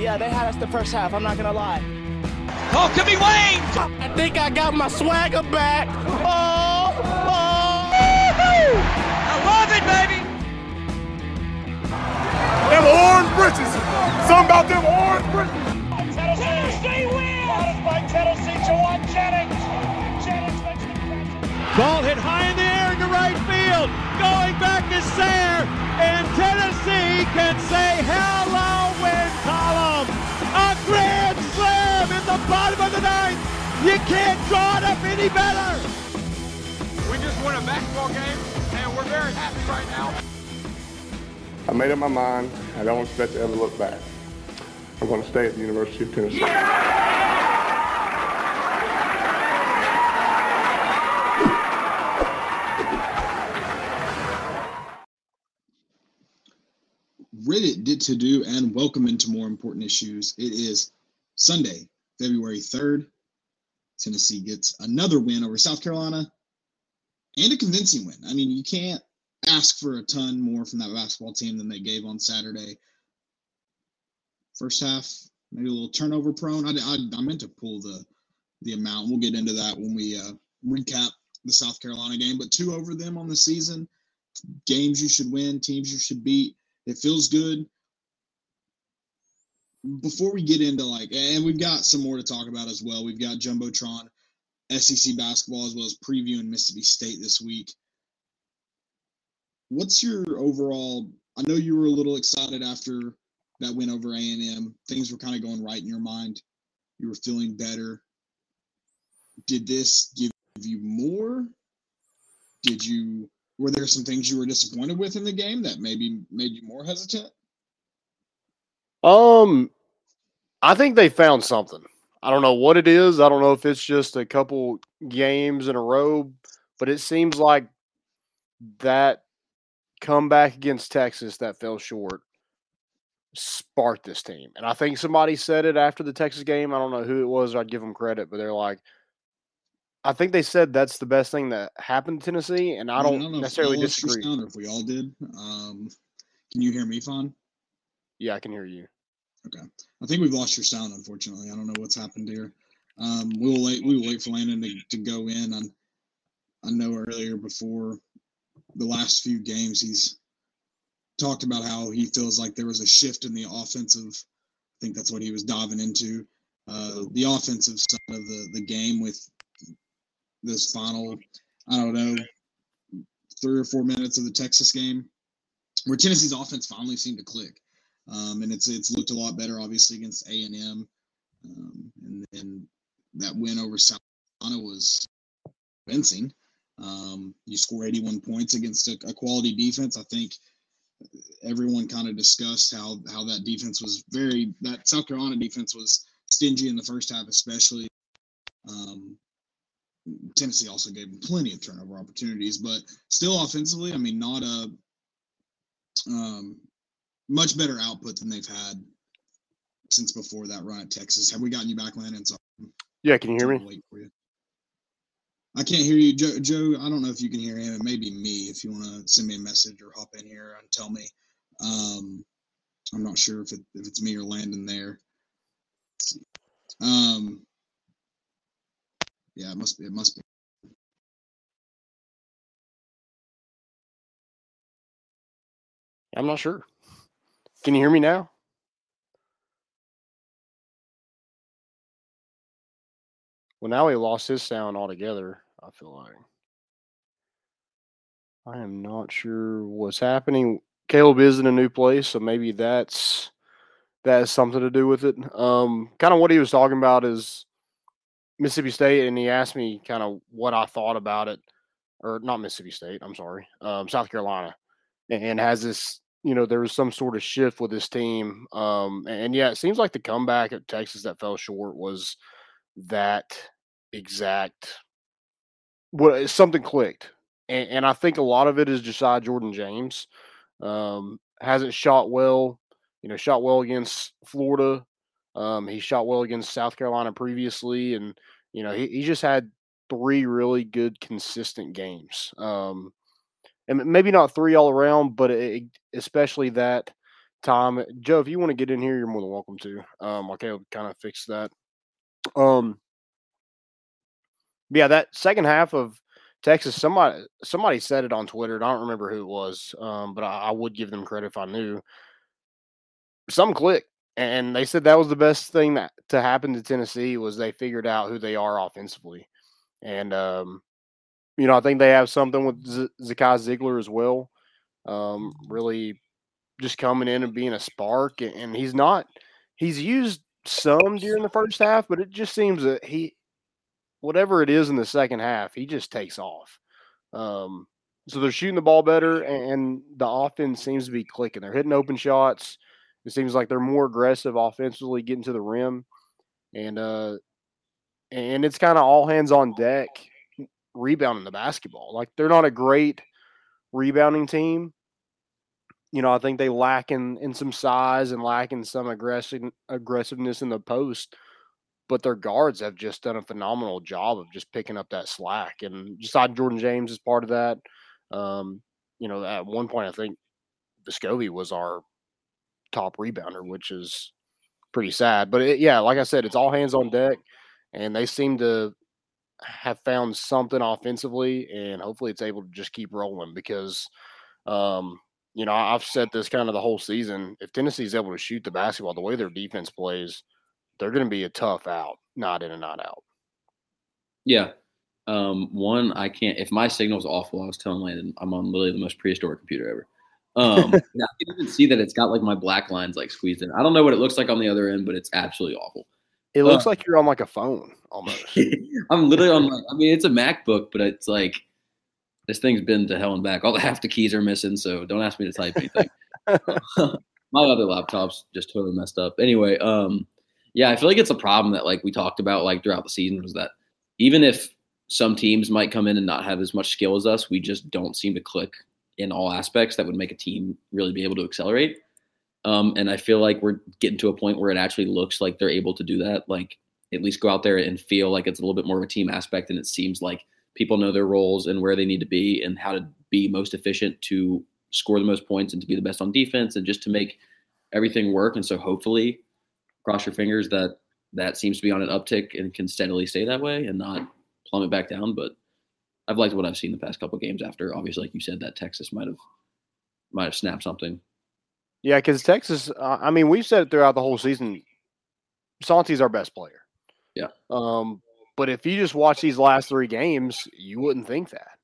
Yeah, they had us the first half. I'm not gonna lie. Oh, could be Wayne. I think I got my swagger back. Oh, oh. I love it, baby. Them orange britches. Something about them orange britches. Tennessee wins! by Tennessee, Jauan Jennings. Jennings makes the catch. Ball hit high in the air into right field. Going back is Sayre. And Tennessee can say hello, win bottom of the ninth. You can't draw it up any better. We just won a basketball game, and we're very happy right now. I made up my mind. I don't expect to ever look back. I'm going to stay at the University of Tennessee. Reddit did to do and welcome into more important issues. It is Sunday, February 3rd. Tennessee gets another win over South Carolina and a convincing win. I mean, you can't ask for a ton more from that basketball team than they gave on Saturday. First half, maybe a little turnover prone. I, I, I meant to pull the the amount. We'll get into that when we uh, recap the South Carolina game, but two over them on the season. Games you should win, teams you should beat. It feels good. Before we get into like, and we've got some more to talk about as well. We've got Jumbotron, SEC basketball, as well as previewing Mississippi State this week. What's your overall? I know you were a little excited after that win over A and M. Things were kind of going right in your mind. You were feeling better. Did this give you more? Did you were there some things you were disappointed with in the game that maybe made you more hesitant? Um, I think they found something. I don't know what it is. I don't know if it's just a couple games in a row, but it seems like that comeback against Texas that fell short sparked this team. And I think somebody said it after the Texas game. I don't know who it was. I'd give them credit, but they're like, I think they said that's the best thing that happened to Tennessee, and I don't, I don't necessarily if disagree. If we all did, um, can you hear me, fine? Yeah, I can hear you. Okay, I think we've lost your sound. Unfortunately, I don't know what's happened here. Um, we will wait. We will wait for Landon to, to go in. And I know earlier before the last few games, he's talked about how he feels like there was a shift in the offensive. I think that's what he was diving into. Uh, the offensive side of the, the game with this final, I don't know, three or four minutes of the Texas game, where Tennessee's offense finally seemed to click, um, and it's it's looked a lot better, obviously against A and M, um, and then that win over South Carolina was convincing. Um, you score 81 points against a, a quality defense. I think everyone kind of discussed how how that defense was very that South Carolina defense was stingy in the first half, especially. Um, Tennessee also gave them plenty of turnover opportunities, but still offensively, I mean, not a um, much better output than they've had since before that run at Texas. Have we gotten you back, Landon? So yeah, can you hear me? Wait for you. I can't hear you, Joe. Joe, I don't know if you can hear him. It may be me. If you want to send me a message or hop in here and tell me, um, I'm not sure if it if it's me or Landon there. Um, yeah, it must be. It must be. I'm not sure. Can you hear me now? Well, now he lost his sound altogether. I feel like. I am not sure what's happening. Caleb is in a new place, so maybe that's that has something to do with it. Um, kind of what he was talking about is Mississippi State, and he asked me kind of what I thought about it, or not Mississippi State. I'm sorry, um, South Carolina, and, and has this. You know, there was some sort of shift with this team, um, and yeah, it seems like the comeback at Texas that fell short was that exact. What something clicked, and, and I think a lot of it is Josiah Jordan James um, hasn't shot well. You know, shot well against Florida. Um, he shot well against South Carolina previously, and you know he, he just had three really good consistent games. Um, and maybe not three all around, but it, especially that time. Joe, if you want to get in here, you're more than welcome to. Um, okay, will kind of fix that. Um, yeah, that second half of Texas, somebody somebody said it on Twitter. And I don't remember who it was, um, but I, I would give them credit if I knew. Some click, and they said that was the best thing that to happen to Tennessee was they figured out who they are offensively, and um, you know I think they have something with Z- Zakai Zeigler as well. Um, really, just coming in and being a spark, and, and he's not. He's used some during the first half, but it just seems that he whatever it is in the second half, he just takes off. Um, so they're shooting the ball better, and the offense seems to be clicking. They're hitting open shots. It seems like they're more aggressive offensively, getting to the rim, and uh, and it's kind of all hands on deck, rebounding the basketball. Like they're not a great rebounding team. You know, I think they lack in, in some size and lack in some aggressive aggressiveness in the post but their guards have just done a phenomenal job of just picking up that slack. And Josiah Jordan James is part of that. Um, you know, at one point I think Vescovi was our top rebounder, which is pretty sad. But it, yeah, like I said, it's all hands on deck, and they seem to have found something offensively, and hopefully it's able to just keep rolling because. Um, you know, I've said this kind of the whole season. If Tennessee's able to shoot the basketball the way their defense plays, they're going to be a tough out, not in and not out. Yeah. Um, one, I can't. If my signal's awful, I was telling Landon, I'm on literally the most prehistoric computer ever. Um, I can even see that it's got like my black lines like squeezed in. I don't know what it looks like on the other end, but it's absolutely awful. It looks uh, like you're on like a phone almost. I'm literally on like, I mean, it's a MacBook, but it's like this thing's been to hell and back. All the half the keys are missing, so don't ask me to type anything. my other laptop's just totally messed up. Anyway, um, yeah, I feel like it's a problem that like we talked about like throughout the season was that even if some teams might come in and not have as much skill as us, we just don't seem to click in all aspects that would make a team really be able to accelerate. Um, and I feel like we're getting to a point where it actually looks like they're able to do that. Like at least go out there and feel like it's a little bit more of a team aspect, and it seems like people know their roles and where they need to be and how to be most efficient to score the most points and to be the best on defense and just to make everything work. And so hopefully cross your fingers that that seems to be on an uptick and can steadily stay that way and not plummet back down. But I've liked what I've seen the past couple games after. Obviously, like you said, that Texas might have might have snapped something. Yeah, because Texas. Uh, I mean, we've said it throughout the whole season. Santi's our best player. Yeah. Um, but if you just watch these last three games, you wouldn't think that.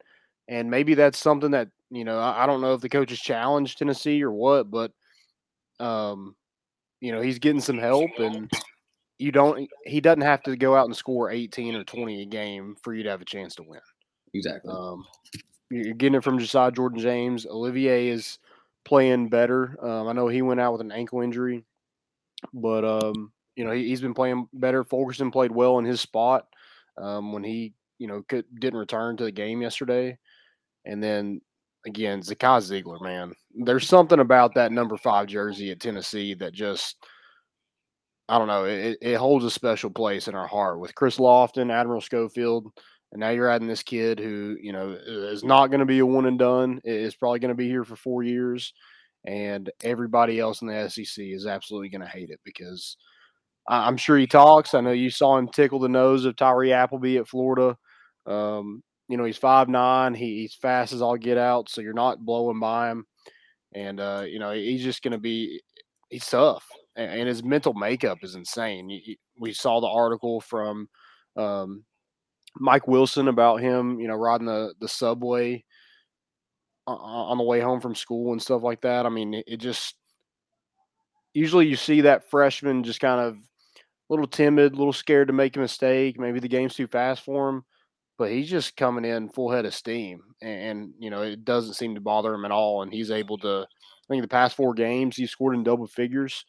And maybe that's something that you know. I, I don't know if the coaches challenged Tennessee or what, but um, you know, he's getting some help and you don't he doesn't have to go out and score 18 or 20 a game for you to have a chance to win. Exactly. Um, you're getting it from Josiah Jordan James. Olivier is playing better. Um, I know he went out with an ankle injury, but um, you know he, has been playing better. Fulkerson played well in his spot um, when he you know could, didn't return to the game yesterday, and then again, Zakai Zeigler, man, there's something about that number five jersey at Tennessee that just, I don't know, it, it holds a special place in our heart with Chris Lofton, Admiral Schofield, and now you're adding this kid who, you know, is not going to be a one and done. Is probably going to be here for four years, and everybody else in the SEC is absolutely going to hate it because I'm sure he talks. I know you saw him tickle the nose of Tyree Appleby at Florida. Um, you know, he's five nine. He, he's fast as all get out, so you're not blowing by him. And uh, you know, he's just going to be he's tough, and, and, his mental makeup is insane. We saw the article from um, Mike Wilson about him, you know, riding the the subway on the way home from school and stuff like that. I mean, it, just usually you see that freshman just kind of a little timid, a little scared to make a mistake. Maybe the game's too fast for him but he's just coming in full head of steam, and, and, you know it doesn't seem to bother him at all. And he's able to. I think the past four games he scored in double figures,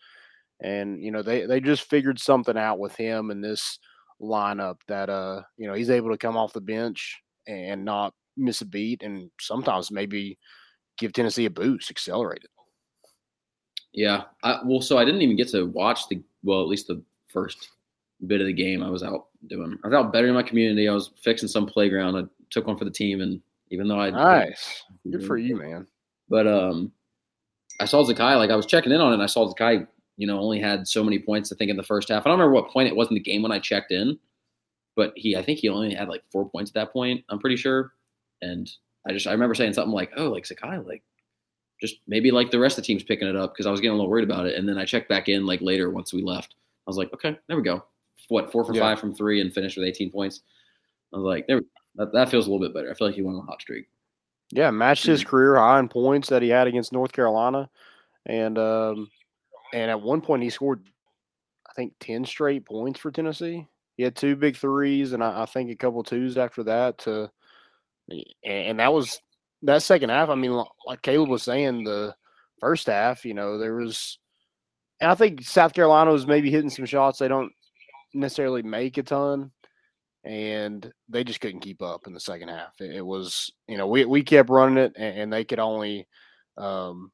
and you know they they just figured something out with him and this lineup that uh you know he's able to come off the bench and not miss a beat, and sometimes maybe give Tennessee a boost, accelerate it. Yeah, I, well, so I didn't even get to watch the well, at least the first bit of the game. I was out doing. I was out bettering my community. I was fixing some playground. I took one for the team, and even though I nice, good for you, man. But um, I saw Zakai like I was checking in on it. and I saw Zakai, you know, only had so many points. I think in the first half. I don't remember what point it was in the game when I checked in, but he I think he only had like four points at that point. I'm pretty sure, and I just I remember saying something like, "Oh, like Zakai, like just maybe like the rest of the team's picking it up," because I was getting a little worried about it. And then I checked back in like later once we left. I was like, "Okay, there we go. What four for Yeah. five from three and finished with 18 points." I was like, "There, that, that feels a little bit better. I feel like he went on a hot streak." Yeah, matched his career high in points that he had against North Carolina, and um, and at one point he scored, I think, ten straight points for Tennessee. He had two big threes, and I, I think a couple twos after that. To and, that was that second half. I mean, like Caleb was saying, the first half, you know, there was, and I think South Carolina was maybe hitting some shots they don't necessarily make a ton and they just couldn't keep up in the second half. It, it was, you know, we we kept running it, and, and they could only, um,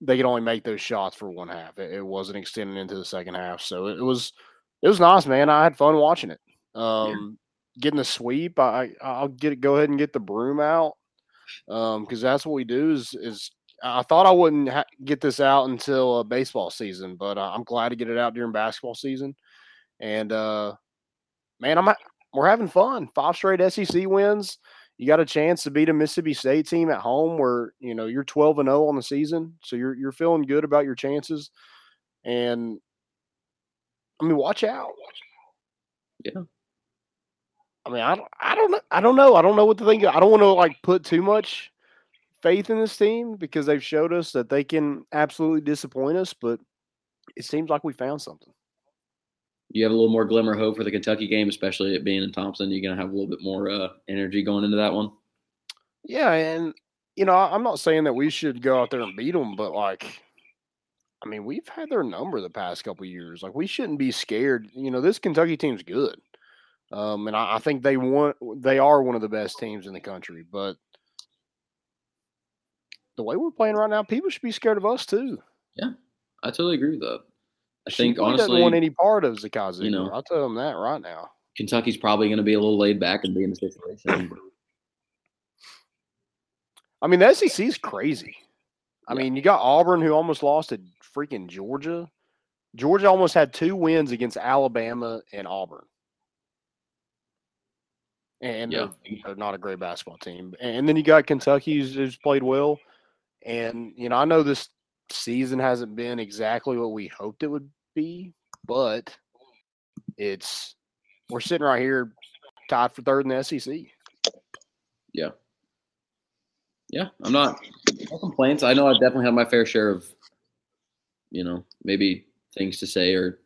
they could only make those shots for one half. It, it wasn't extending into the second half, so it, it was, it was nice, man. I had fun watching it. Um, getting the sweep, I I'll get it. Go ahead and get the broom out, um, because that's what we do. Is is I thought I wouldn't ha- get this out until uh, baseball season, but uh, I'm glad to get it out during basketball season. And uh, man, I'm we're having fun. Five straight SEC wins. You got a chance to beat a Mississippi State team at home, where you know you're 12 and 0 on the season, so you're you're feeling good about your chances. And I mean, watch out. Yeah. I mean, I don't, I don't know. I don't know. I don't know what to think. I don't want to like put too much faith in this team because they've showed us that they can absolutely disappoint us, but it seems like we found something. You have a little more glimmer hope for the Kentucky game, especially it being in Thompson. You're gonna have a little bit more uh, energy going into that one. Yeah, and you know, I'm not saying that we should go out there and beat them, but like, I mean, we've had their number the past couple of years. Like, we shouldn't be scared. You know, this Kentucky team's good, um, and I, I think they want they are one of the best teams in the country. But the way we're playing right now, people should be scared of us too. Yeah, I totally agree with that. I She think doesn't honestly, want any part of Zeigler. you know, I'll tell them that right now. Kentucky's probably going to be a little laid back and be in the situation. I mean, the SEC is crazy. I Yeah. mean, you got Auburn who almost lost to freaking Georgia. Georgia almost had two wins against Alabama and Auburn. And Yeah. they're, they're not a great basketball team. And then you got Kentucky who's, who's played well. And, you know, I know this season hasn't been exactly what we hoped it would be, but it's, we're sitting right here tied for third in the SEC. yeah, yeah, I'm not no complaints. I know I definitely had my fair share of, you know, maybe things to say or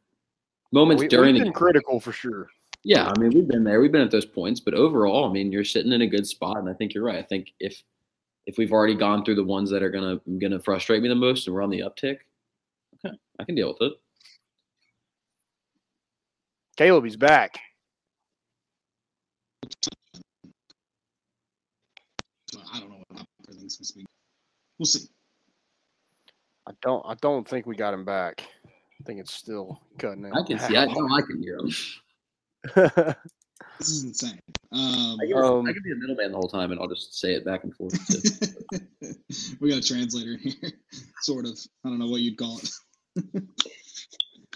moments We, during we've the been critical for sure. Yeah, I mean, we've been there. We've been at those points, but overall, I mean, you're sitting in a good spot, and I think you're right. I think if if we've already gone through the ones that are gonna gonna frustrate me the most, and we're on the uptick, okay, I can deal with it. Caleb, he's back. I don't know what happened for things this week. We'll see. I don't. I don't think we got him back. I think it's still cutting out. I can see. I know I can hear them. This is insane. Um, I can, Um, I can be a middleman the whole time, and I'll just say it back and forth. we got a translator here, sort of. I don't know what you'd call it.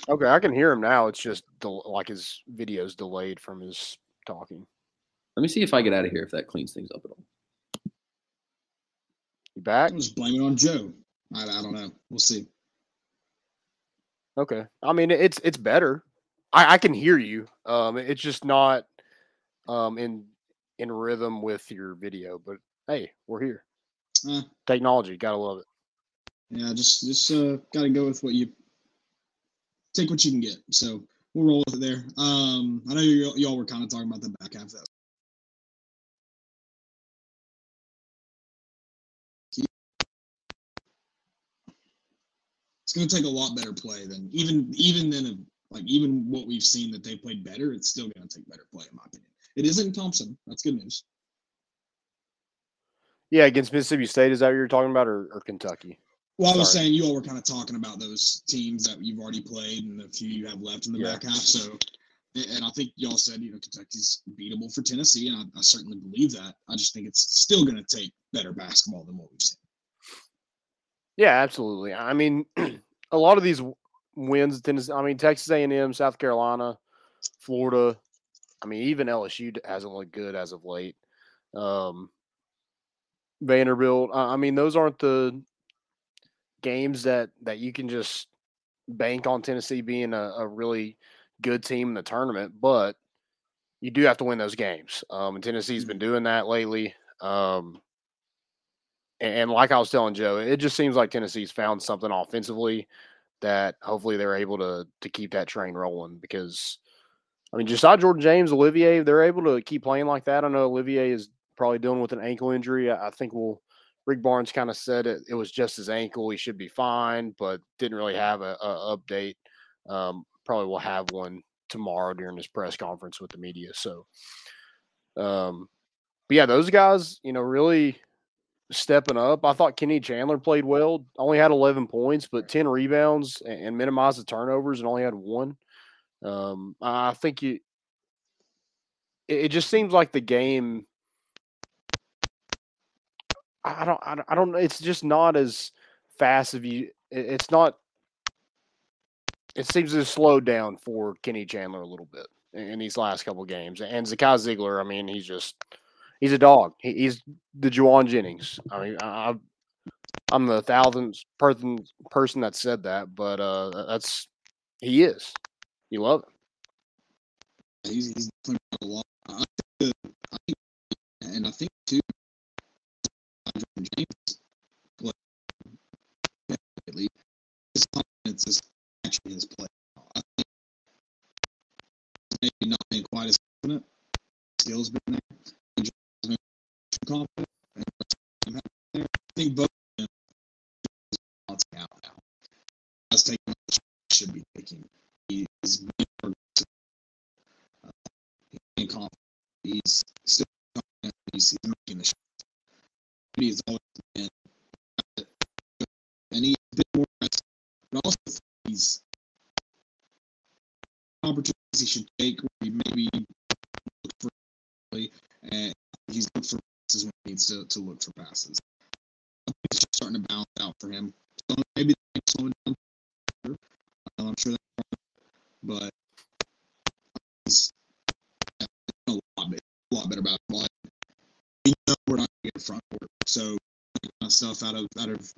okay, I can hear him now. It's just del- like his video's delayed from his talking. Let me see if I get out of here if that cleans things up at all. You back? I'm just blaming it on Joe. I, I don't know. We'll see. Okay. I mean, it's it's better. I, I can hear you. Um, it's just not um in in rhythm with your video. But hey, we're here. Uh, Technology, gotta love it. yeah, just just uh, got to go with what you take what you can get. So we'll roll with it there. Um, I know you y'all were kind of talking about the back half though. It's to take a lot better play than even even than a, like even what we've seen that they played better. It's still to take better play in my opinion. It isn't Thompson. That's good news. Yeah, against Mississippi State, is that what you're talking about, or, or Kentucky? Well, I was Sorry. saying you all were kind of talking about those teams that you've already played and the few you have left in the Yeah. back half. So, and I think y'all said you know Kentucky's beatable for Tennessee, and I, I certainly believe that. I just think it's still going to take better basketball than what we've seen. Yeah, absolutely. I mean, a lot of these wins, Tennessee. I mean, Texas A&M, South Carolina, Florida. I mean, even LSU hasn't looked good as of late. Um, Vanderbilt. I mean, those aren't the games that that you can just bank on Tennessee being a, a really good team in the tournament, but you do have to win those games. Um, and Tennessee's been doing that lately. Um, and, and like I was telling Joe, it just seems like Tennessee's found something offensively that hopefully they're able to to keep that train rolling because I mean, Josiah Jordan James, Olivier, they're able to keep playing like that. I know Olivier is probably dealing with an ankle injury. I, I think we'll Rick Barnes kind of said it, it was just his ankle. He should be fine, but didn't really have a, a update. Um, probably will have one tomorrow during his press conference with the media. So, um, but yeah, those guys, you know, really stepping up. I thought Kenny Chandler played well. Only had 11 points, but 10 rebounds and, and minimized the turnovers and only had one. Um, I think you. It, it just seems like the game. I don't. I don't. I don't. It's just not as fast as you. it- It's not. It seems to slowed down for Kenny Chandler a little bit in, in these last couple games. And Zakai Zeigler, I mean, he's just he's a dog. He, he's the Jauan Jennings. I mean, I- I'm the thousandth person person that said that, but uh, that's he is. You love him. He's, he's a lot. I think, I think, and I think too, James, like, his confidence is actually his play. I think maybe not being quite as confident, skills been there. too confident. I think both of them out now. As taking what should be taking. He's confident. He's still confident. He's, he's making the shot. He's always been, and he's been more aggressive. But also, he's opportunities he should take where he maybe look for, and he's looked for passes when he needs to, to look for passes. It's just starting to balance out for him. So maybe can slow it down. Um, I'm sure that, but a lot better, a lot better. We know we're not going to get front court, so kind of stuff out of out of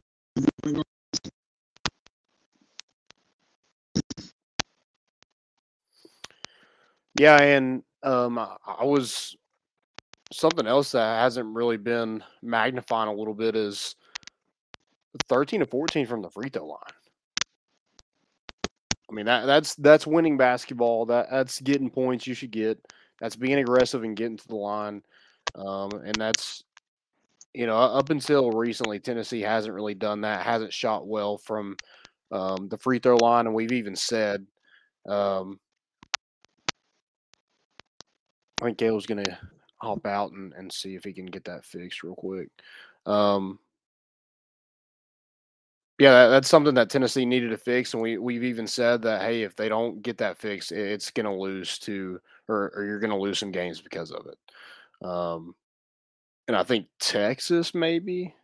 Yeah, and um, I I was something else that hasn't really been magnifying a little bit is 13 to 14 from the free throw line. I mean that that's that's winning basketball. That that's getting points you should get. That's being aggressive and getting to the line. Um, and that's you know up until recently, Tennessee hasn't really done that. Hasn't shot well from um, the free throw line, and we've even said. Um, I think Caleb's going to hop out and, and see if he can get that fixed real quick. Um, yeah, that, that's something that Tennessee needed to fix, and we we've even said that hey, if they don't get that fixed, it- it's going to lose to, or, or you're going to lose some games because of it. Um, and I think Texas maybe.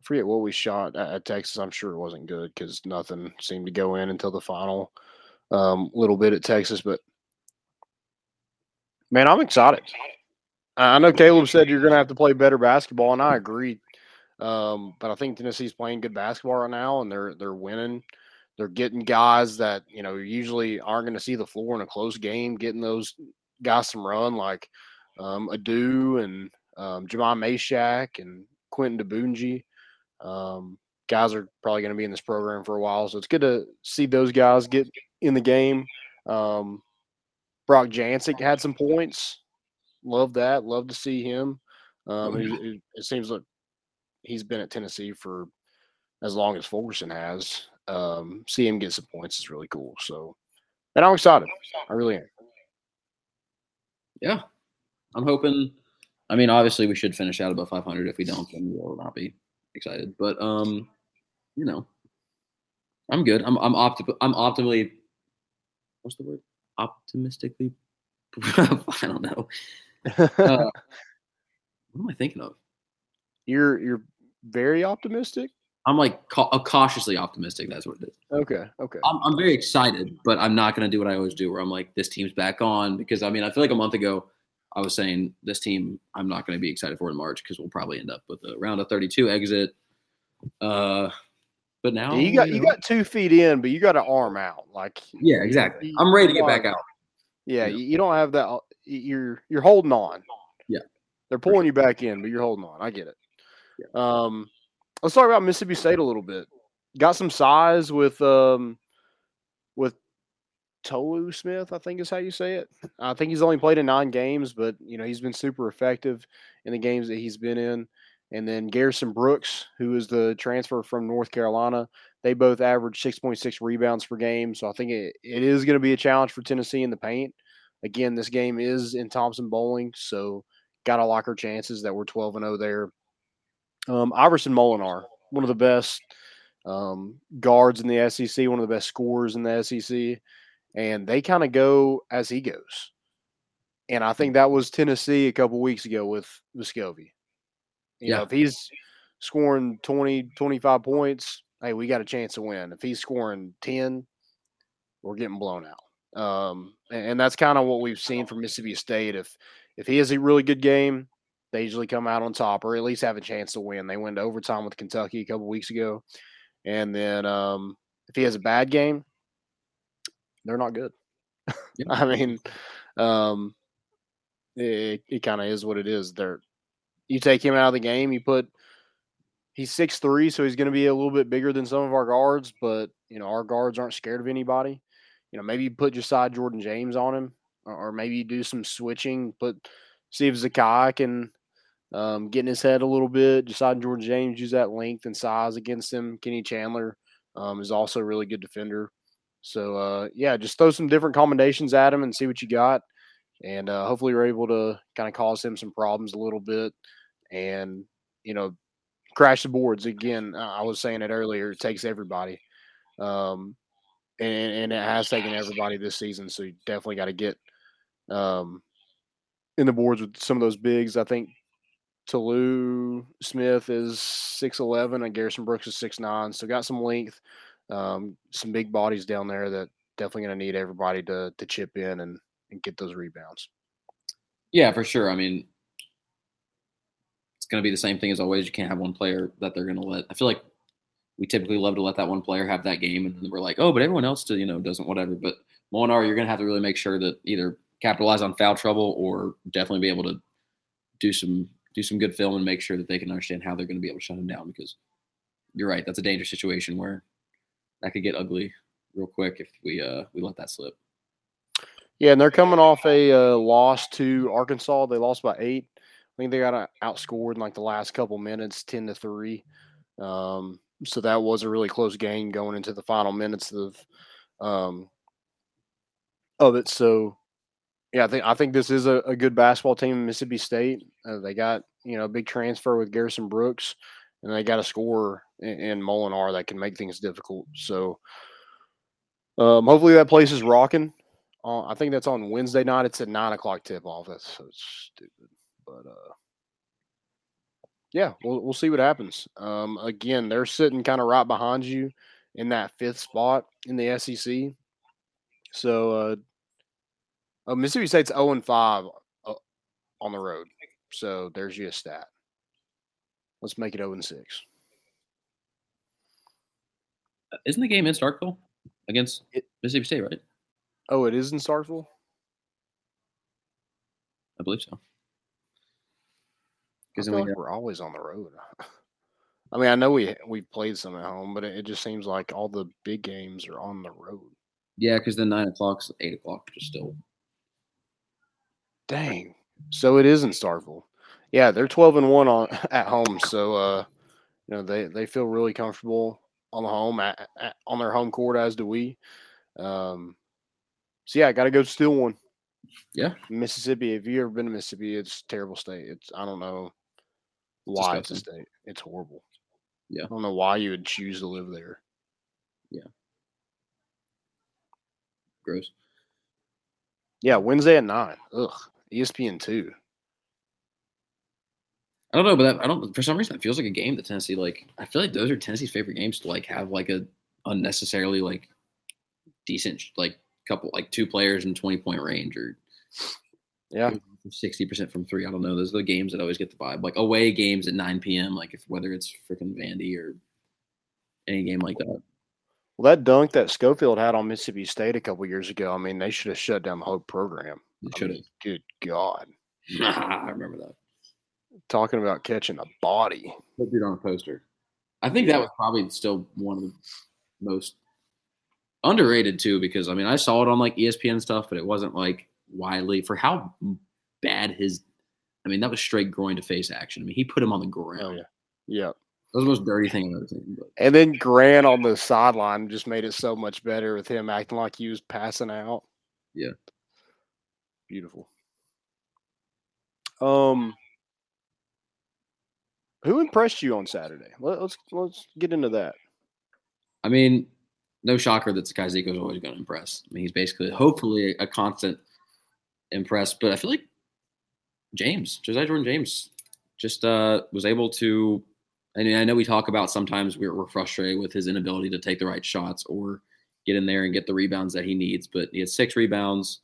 I forget what we shot at, at Texas. I'm sure it wasn't good because nothing seemed to go in until the final um, little bit at Texas, but Man, I'm excited. I know Caleb said you're going to have to play better basketball, and I agree. Um, but I think Tennessee's playing good basketball right now, and they're they're winning. They're getting guys that you know usually aren't going to see the floor in a close game, getting those guys some run like um, Aidoo and um, Jahmai Mashack and Quentin Diboundje. Um, guys are probably going to be in this program for a while, so it's good to see those guys get in the game. Um, Brock Jancek had some points. Love that. Love to see him. Um, he- he- it seems like he's been at Tennessee for as long as Fulkerson has. Um, see him get some points is really cool. So, and I'm excited. I really am. Yeah, I'm hoping. I mean, obviously, we should finish out above 500. If we don't, then we'll not be excited. But um, you know, I'm good. I'm I'm opti- I'm optimally. What's the word? Optimistically. I don't know. Uh, what am I thinking of? you're you're very optimistic. I'm like ca- uh, cautiously optimistic. That's what it is. Okay, okay. I'm, I'm very excited, but I'm not going to do what I always do, where I'm like, this team's back on. Because I mean, I feel like a month ago, I was saying this team, I'm not going to be excited for in March because we'll probably end up with a round of 32 exit. Uh, but now Yeah, you got you know, got two feet in, but you got an arm out. Like yeah, exactly. I'm ready to get back out. Yeah, you, you don't have that. You're you're holding on. Yeah. they're pulling you back in, but you're holding on. I get it. Um, let's talk about Mississippi State a little bit. Got some size with um with Tolu Smith, I think is how you say it. I think he's only played in nine games, but you know he's been super effective in the games that he's been in. And then Garrison Brooks, who is the transfer from North Carolina, they both average 6.6 rebounds per game. So I think it, it is going to be a challenge for Tennessee in the paint. Again, this game is in Thompson Boling, so got to lock our chances that we're 12 and 0 there. Um, Iverson Molinar, one of the best um, guards in the SEC, one of the best scorers in the SEC, and they kind of go as he goes. And I think that was Tennessee a couple weeks ago with Vescovi. You know, Yeah. if he's scoring 20, 25 points, hey, we got a chance to win. If he's scoring 10, we're getting blown out. Um, and, and that's kind of what we've seen from Mississippi State. If if he has a really good game, they usually come out on top or at least have a chance to win. They went to overtime with Kentucky a couple weeks ago. And then um, if he has a bad game, they're not good. Yep. I mean, um, it, it kind of is what it is. They're you take him out of the game, you put he's six three, so he's going to be a little bit bigger than some of our guards, but you know our guards aren't scared of anybody. You know, maybe you put Josiah Jordan James on him, or, or maybe you do some switching, put see if Zakai can um, get in his head a little bit. Josiah Jordan James use that length and size against him. Kenny Chandler um, is also a really good defender. So uh, yeah, just throw some different combinations at him and see what you got and uh, hopefully you're able to kind of cause him some problems a little bit and you know crash the boards again i was saying it earlier it takes everybody um, and, and it has taken everybody this season so you definitely got to get um, in the boards with some of those bigs i think Tolu Smith is 6'11 and Garrison Brooks is 6'9. So got some length, um, some big bodies down there that definitely going to need everybody to to chip in and, and get those rebounds. Yeah, for sure. I mean, it's going to be the same thing as always. You can't have one player that they're going to let. I feel like we typically love to let that one player have that game, and then we're like, oh, but everyone else, to, you know, doesn't whatever. But Molinar, you're going to have to really make sure that either capitalize on foul trouble or definitely be able to do some do some good film and make sure that they can understand how they're going to be able to shut him down. Because you're right, that's a dangerous situation where that could get ugly real quick if we uh we let that slip. Yeah, and they're coming off a uh, loss to Arkansas. They lost by eight. I think they got uh, outscored in like the last couple minutes, ten to three. Um, so that was a really close game going into the final minutes of um, of it. So yeah, I think I think this is a, a good basketball team Mississippi State. Uh, they got you know a big transfer with Garrison Brooks, and they got a scorer in, in Molinar that can make things difficult. So um, hopefully that place is rocking. Uh, I think that's on Wednesday night. It's at nine o'clock tip off. That's so stupid, but uh, yeah, we'll we'll see what happens. Um, again, they're sitting kind of right behind you in that fifth spot in the SEC. So uh, uh, Mississippi State's zero and five uh, on the road. So there's your stat. Let's make it zero and six. Isn't the game in Starkville against It- Mississippi State, right? Oh, it is in Starkville. I believe so. Because we like we're always on the road. I mean, I know we we've played some at home, but it, it just seems like all the big games are on the road. Yeah, because then nine o'clock's eight o'clock, just still. Dang. So it is in Starkville. Yeah, they're twelve and one on at home. So uh, you know they they feel really comfortable on the home at, at, on their home court, as do we. Um, so yeah, I got to go steal one. Yeah. Mississippi. If you ever been to Mississippi, it's a terrible state. It's I don't know why it's a state. It's horrible. Yeah. I don't know why you would choose to live there. Yeah. Gross. Yeah, Wednesday at nine. Ugh. ESPN two. I don't know, but that, I don't. For some reason, it feels like a game that Tennessee like. I feel like those are Tennessee's favorite games to like have like a unnecessarily like decent like couple like two players in twenty point range or Yeah. sixty percent from three. I don't know. Those are the games that always get the vibe. Like away games at nine p.m. Like if whether it's freaking Vandy or any game like that. Well, that dunk that Schofield had on Mississippi State a couple years ago, I mean, they should have shut down the whole program. They I should mean, Good God. I remember that. Talking about catching a body. Put it on a poster. I think that was probably still one of the most underrated too, because I mean I saw it on like ESPN stuff, but it wasn't like widely for how bad his. I mean that was straight groin to face action. I mean he put him on the ground. Oh, yeah. Yeah. That was the most dirty thing I've ever seen. But And then Grant on the sideline just made it so much better with him acting like he was passing out. Yeah. Beautiful. Um who impressed you on Saturday? Let, us let's get into that. I mean, no shocker that Zakai Zico is always going to impress. I mean, he's basically hopefully a constant impress, but I feel like James, Josiah Jordan James, just uh, was able to. I mean, I know we talk about sometimes we're, we're frustrated with his inability to take the right shots or get in there and get the rebounds that he needs, but he had six rebounds,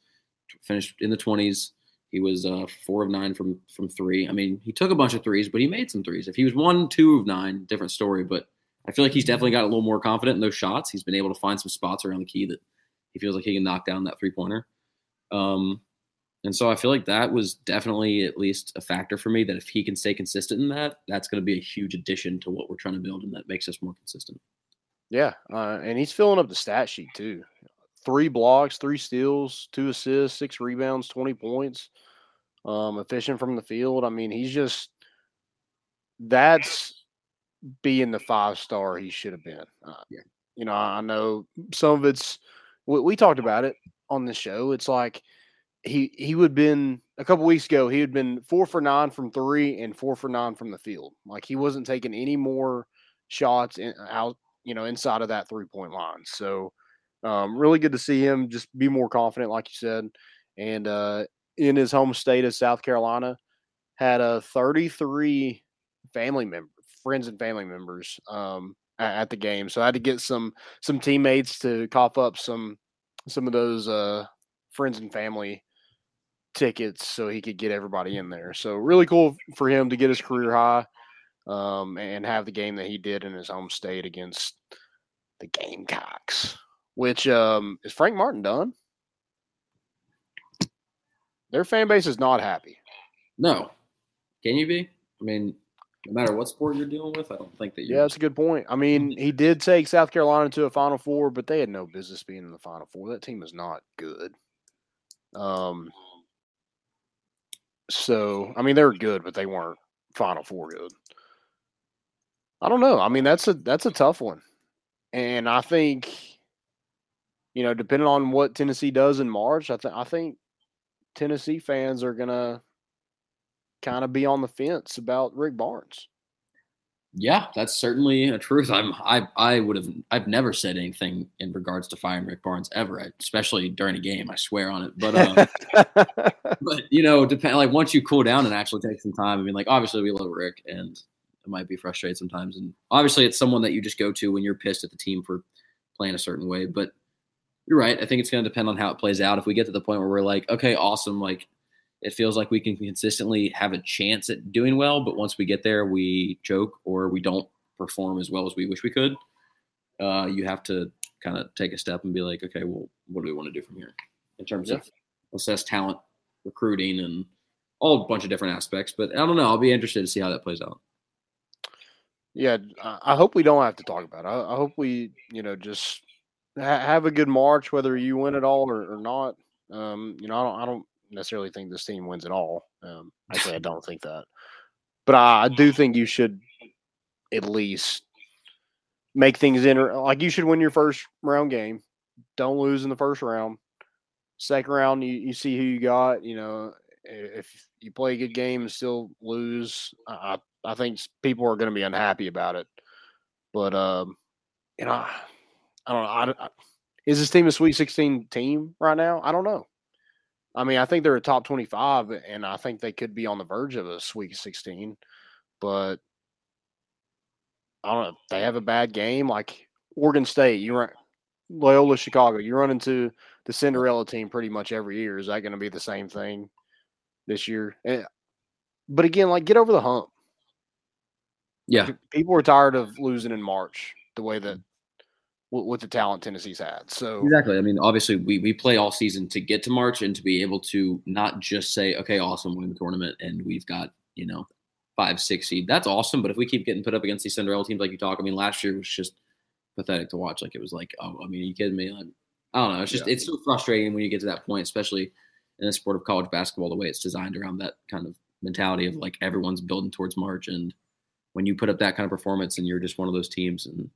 finished in the twenties. He was uh, four of nine from from three. I mean, he took a bunch of threes, but he made some threes. If he was one, two of nine, different story. But I feel like he's definitely got a little more confident in those shots. He's been able to find some spots around the key that he feels like he can knock down that three pointer. Um, and so I feel like that was definitely at least a factor for me that if he can stay consistent in that, that's going to be a huge addition to what we're trying to build and that makes us more consistent. Yeah, uh, and he's filling up the stat sheet too. Three blocks, three steals, two assists, six rebounds, twenty points. Um, efficient from the field. I mean, he's just that's being the five star he should have been. Uh, Yeah. You know, I know some of it's we, we talked about it on the show. It's like he he would been a couple weeks ago. He had been four for nine from three and four for nine from the field. Like he wasn't taking any more shots in, out, you know, inside of that three point line. So um, really good to see him just be more confident, like you said, and uh, in his home state of South Carolina, had a 33 family member, friends and family members um, at, the game. So I had to get some some teammates to cough up some some of those uh, friends and family tickets so he could get everybody in there. So really cool for him to get his career high um, and have the game that he did in his home state against the Gamecocks. Which um, is Frank Martin done? Their fan base is not happy. No. Can you be? I mean, no matter what sport you're dealing with, I don't think that you Yeah, that's a good point. I mean, he did take South Carolina to a Final Four, but they had no business being in the Final Four. That team is not good. Um, so I mean, they were good, but they weren't Final Four good. I don't know. I mean, that's a that's a tough one, and I think, you know, depending on what Tennessee does in March, I think I think Tennessee fans are gonna kind of be on the fence about Rick Barnes. Yeah, that's certainly a truth. I'm I I would have I've never said anything in regards to firing Rick Barnes ever, especially during a game. I swear on it. But um, but you know, depend like once you cool down and actually take some time. I mean, like obviously we love Rick, and it might be frustrated sometimes, and obviously it's someone that you just go to when you're pissed at the team for playing a certain way. But you're right. I think it's going to depend on how it plays out. If we get to the point where we're like, okay, awesome, like it feels like we can consistently have a chance at doing well, but once we get there, we choke or we don't perform as well as we wish we could. Uh, you have to kind of take a step and be like, okay, well, what do we want to do from here in terms Yeah. of assess talent, recruiting, and all a bunch of different aspects. But I don't know. I'll be interested to see how that plays out. Yeah, I hope we don't have to talk about it. I hope we, you know, just ha- have a good March, whether you win it all or, or not. Um, you know, I don't, I don't necessarily think this team wins it all. Um, actually, I don't think that, but I, I do think you should at least make things inter. Like you should win your first round game. Don't lose in the first round. Second round, you, you see who you got. You know, if you play a good game and still lose, I, I I think people are going to be unhappy about it. But um, you know, I don't know. I, I, is this team a Sweet 16 team right now? I don't know. I mean, I think they're a top 25, and I think they could be on the verge of a Sweet 16. but I don't know. If they have a bad game like Oregon State. You run Loyola Chicago. You run into the Cinderella team pretty much every year. Is that going to be the same thing this year? Eh, but again, like get over the hump. Yeah, people are tired of losing in March the way that with the talent Tennessee's had. So exactly. I mean, obviously, we we play all season to get to March and to be able to not just say, okay, awesome, win the tournament, and we've got you know five, six seed. That's awesome. But if we keep getting put up against these Cinderella teams like you talk, I mean, last year was just pathetic to watch. Like it was like, oh, I mean, are you kidding me? Like, I don't know. It's just yeah. it's so frustrating when you get to that point, especially in the sport of college basketball, the way it's designed around that kind of mentality of like everyone's building towards March, and when you put up that kind of performance and you're just one of those teams and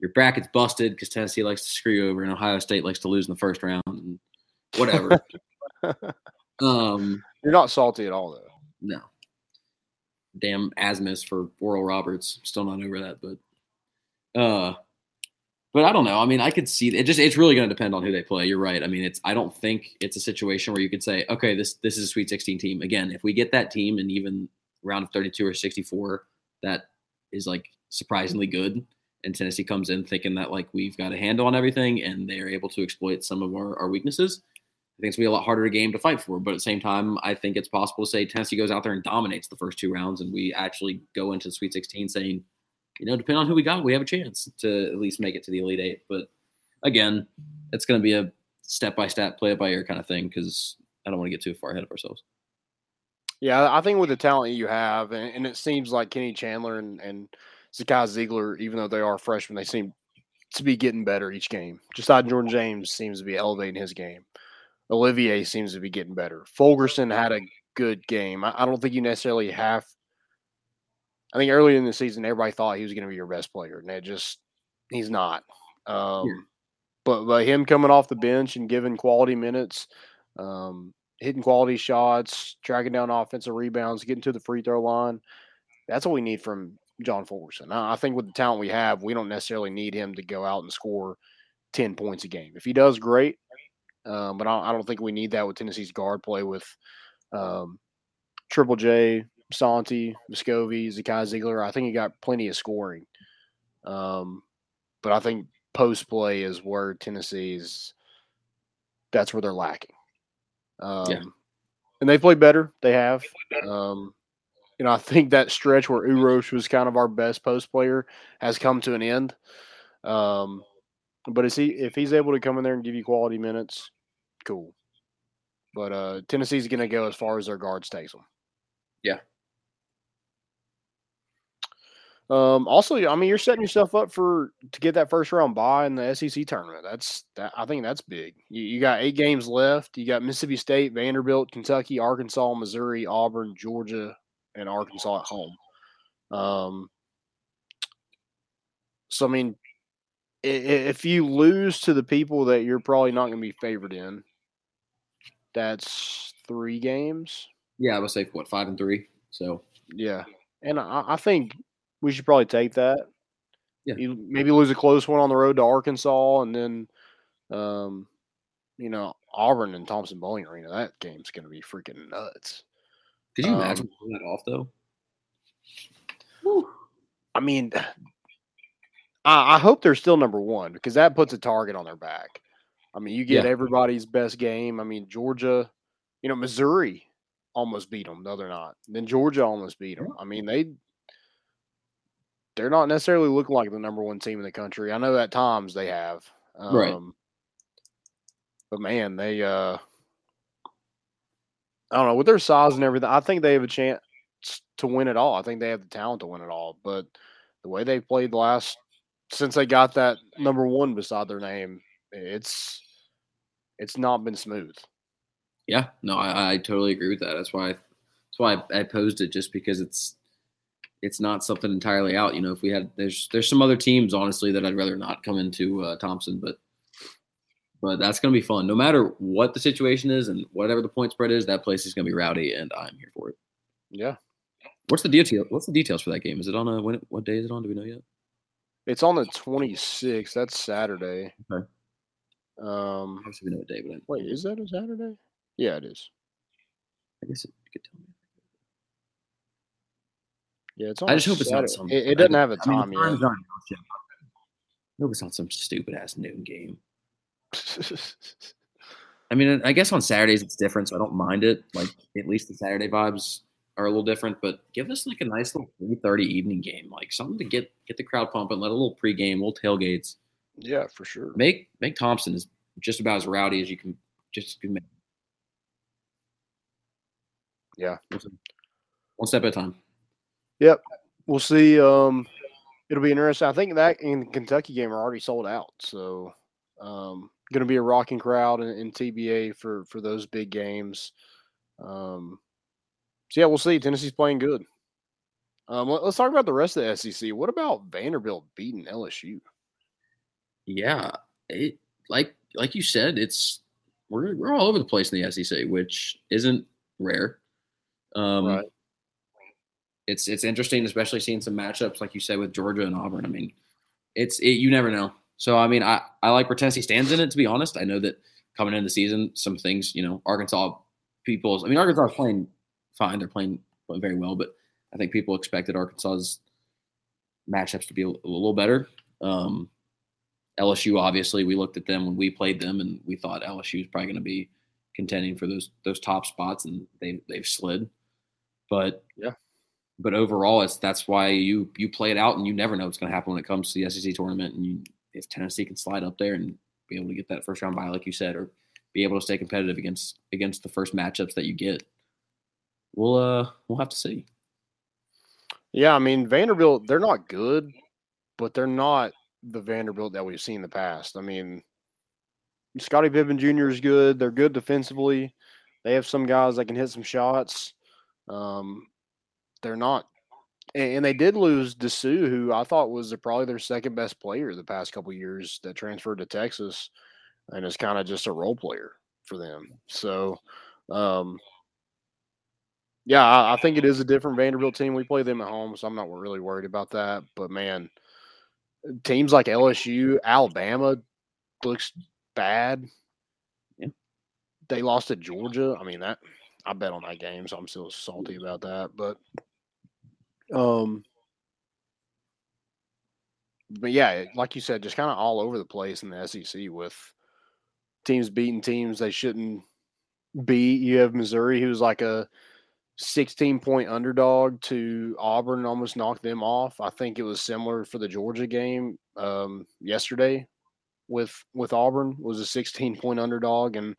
your bracket's busted because Tennessee likes to screw you over and Ohio State likes to lose in the first round and whatever. um, you're not salty at all though. No. Damn Abmas for Oral Roberts. Still not over that, but uh but I don't know. I mean, I could see it. Just it's really going to depend on who they play. You're right. I mean, it's I don't think it's a situation where you could say, okay, this this is a Sweet 16 team. Again, if we get that team and even round of 32 or 64, that is like surprisingly good. And Tennessee comes in thinking that like we've got a handle on everything, and they are able to exploit some of our, our weaknesses. I think it's gonna be a lot harder game to fight for. But at the same time, I think it's possible to say Tennessee goes out there and dominates the first two rounds, and we actually go into the Sweet 16 saying you know, depending on who we got, we have a chance to at least make it to the Elite Eight. But again, it's going to be a step by step, play it by ear kind of thing because I don't want to get too far ahead of ourselves. Yeah, I think with the talent you have, and, and it seems like Kenny Chandler and, and Zakai Zeigler, even though they are freshmen, they seem to be getting better each game. Josiah Jordan James seems to be elevating his game. Olivier seems to be getting better. Fulkerson had a good game. I, I don't think you necessarily have I think earlier in the season, everybody thought he was going to be your best player, and it just he's not. Um, yeah. But but him coming off the bench and giving quality minutes, um, hitting quality shots, tracking down offensive rebounds, getting to the free throw line, that's what we need from John Fulkerson. I think with the talent we have, we don't necessarily need him to go out and score ten points a game. If he does, great. Um, but I, I, don't think we need that with Tennessee's guard play with um, Triple J, Santi, Vescovi, Zakai Zeigler. I think he got plenty of scoring. Um, but I think post play is where Tennessee's that's where they're lacking. Um, yeah. And they play better. They have. Um, you know, I think that stretch where Urosh was kind of our best post player has come to an end. Um, but is he if he's able to come in there and give you quality minutes, cool. But uh, Tennessee's going to go as far as their guards takes them. Yeah, um, also, I mean, you're setting yourself up for to get that first round bye in the SEC tournament. That's that. I think that's big. You, you got eight games left. You got Mississippi State, Vanderbilt, Kentucky, Arkansas, Missouri, Auburn, Georgia, and Arkansas at home. Um, so I mean, if you lose to the people that you're probably not going to be favored in, that's three games. Yeah, I would say what five and three. So yeah, and I, I think we should probably take that. Yeah. You maybe lose a close one on the road to Arkansas, and then, um, you know, Auburn and Thompson Boling Arena. That game's going to be freaking nuts. Could you um, imagine pulling that off though? Whew. I mean, I, I, hope they're still number one because that puts a target on their back. I mean, you get yeah. everybody's best game. I mean, Georgia, you know, Missouri almost beat them the other night. Then Georgia almost beat them. I mean, they they're not necessarily looking like the number one team in the country. I know at times they have. Um, right. But man, they uh I don't know, with their size and everything, I think they have a chance to win it all. I think they have the talent to win it all. But the way they played last since they got that number one beside their name, it's it's not been smooth. Yeah, no, I, I totally agree with that. That's why that's why I, I posed it just because it's it's not something entirely out. You know, if we had there's there's some other teams honestly that I'd rather not come into uh, Thompson, but but that's gonna be fun. No matter what the situation is and whatever the point spread is, that place is gonna be rowdy, and I'm here for it. Yeah. What's the detail? What's the details for that game? Is it on a when? What day is it on? Do we know yet? It's on the 26th. That's Saturday. Okay. Um, Obviously, we know what day, but wait, is that a Saturday? Yeah, it is. I guess it, you could tell me. Yeah, it's. On I just hope it's not some. It, it doesn't have a time the times yet. I hope it's not some stupid ass noon game. I mean, I guess on Saturdays it's different, so I don't mind it. Like at least the Saturday vibes are a little different. But give us like a nice little three thirty evening game, like something to get get the crowd pumping. Let a little pregame, little tailgates. yeah, for sure. Make make Thompson is just about as rowdy as you can. Just can make. Yeah. one step at a time. Yep. We'll see. Um, it'll be interesting. I think that in the Kentucky game are already sold out. So, um, going to be a rocking crowd in, in TBA for for those big games. Um, so yeah, we'll see. Tennessee's playing good. Um, let, us talk about the rest of the SEC. What about Vanderbilt beating LSU? Yeah, it like like you said, it's we're we're all over the place in the SEC, which isn't rare. Um, Right. It's it's interesting, especially seeing some matchups like you said with Georgia and Auburn. I mean, it's it, you never know. So I mean, I I like where Tennessee stands in it. To be honest, I know that coming into the season, some things you know, Arkansas people's. I mean, Arkansas is playing fine. They're playing, playing very well, but I think people expected Arkansas's matchups to be a, a little better. Um, LSU, obviously, we looked at them when we played them, and we thought LSU was probably going to be contending for those those top spots, and they they've slid. But Yeah. but overall, it's that's why you you play it out, and you never know what's going to happen when it comes to the SEC tournament. And you, if Tennessee can slide up there and be able to get that first round bye, like you said, or be able to stay competitive against against the first matchups that you get, we'll uh we'll have to see. Yeah, I mean Vanderbilt, they're not good, but they're not the Vanderbilt that we've seen in the past. I mean, Scotty Pippen Jr. is good. They're good defensively. They have some guys that can hit some shots. Um, they're not, and, and they did lose Disu, who I thought was probably their second best player the past couple years that transferred to Texas, and is kind of just a role player for them. So, um, yeah, I, I think it is a different Vanderbilt team. We play them at home, so I'm not really worried about that. But man, teams like LSU, Alabama looks bad. Yeah. They lost to Georgia. I mean that I bet on that game, so I'm still salty about that. But um but yeah, like you said, just kind of all over the place in the SEC with teams beating teams they shouldn't beat. You have Missouri, who's like a 16 point underdog to Auburn, almost knocked them off. I think it was similar for the Georgia game um, yesterday with with Auburn was a 16 point underdog and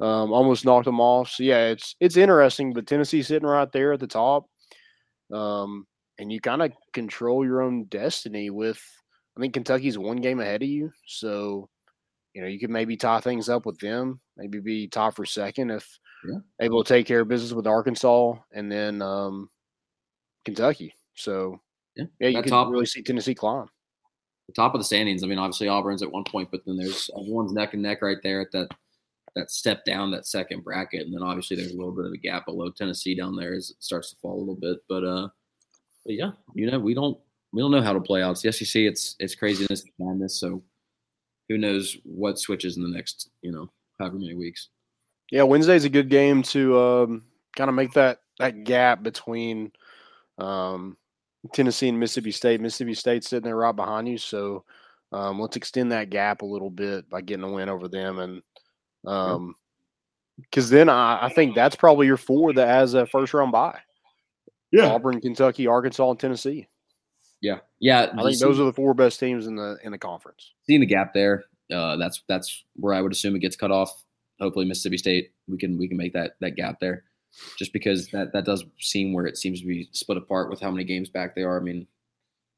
um, almost knocked them off. So yeah, it's it's interesting. But Tennessee sitting right there at the top, um, and you kind of control your own destiny with. I think Kentucky's one game ahead of you, so you know you could maybe tie things up with them. Maybe be top for second if Yeah. able to take care of business with Arkansas and then um, Kentucky. So Yeah, yeah, you could top- really see Tennessee climb. the top of the standings. I mean, obviously Auburn's at one point, but then there's everyone's neck and neck right there at that that step down, that second bracket, and then obviously there's a little bit of a gap below Tennessee down there as it starts to fall a little bit. But uh, but yeah, you know, we don't we don't know how to play out. It's the SEC. It's it's craziness, it's madness. So who knows what switches in the next you know however many weeks. Yeah, Wednesday's a good game to um, kind of make that that gap between um, Tennessee and Mississippi State. Mississippi State's sitting there right behind you, so um, let's extend that gap a little bit by getting a win over them, and because then I, I think that's probably your four that has a first round bye. Yeah. Auburn, Kentucky, Arkansas, and Tennessee. Yeah, yeah. I think those are the four best teams in the in the conference. seeing the gap there. Uh, that's that's where I would assume it gets cut off. Hopefully, Mississippi State we can we can make that that gap there, just because that that does seem where it seems to be split apart with how many games back they are. I mean,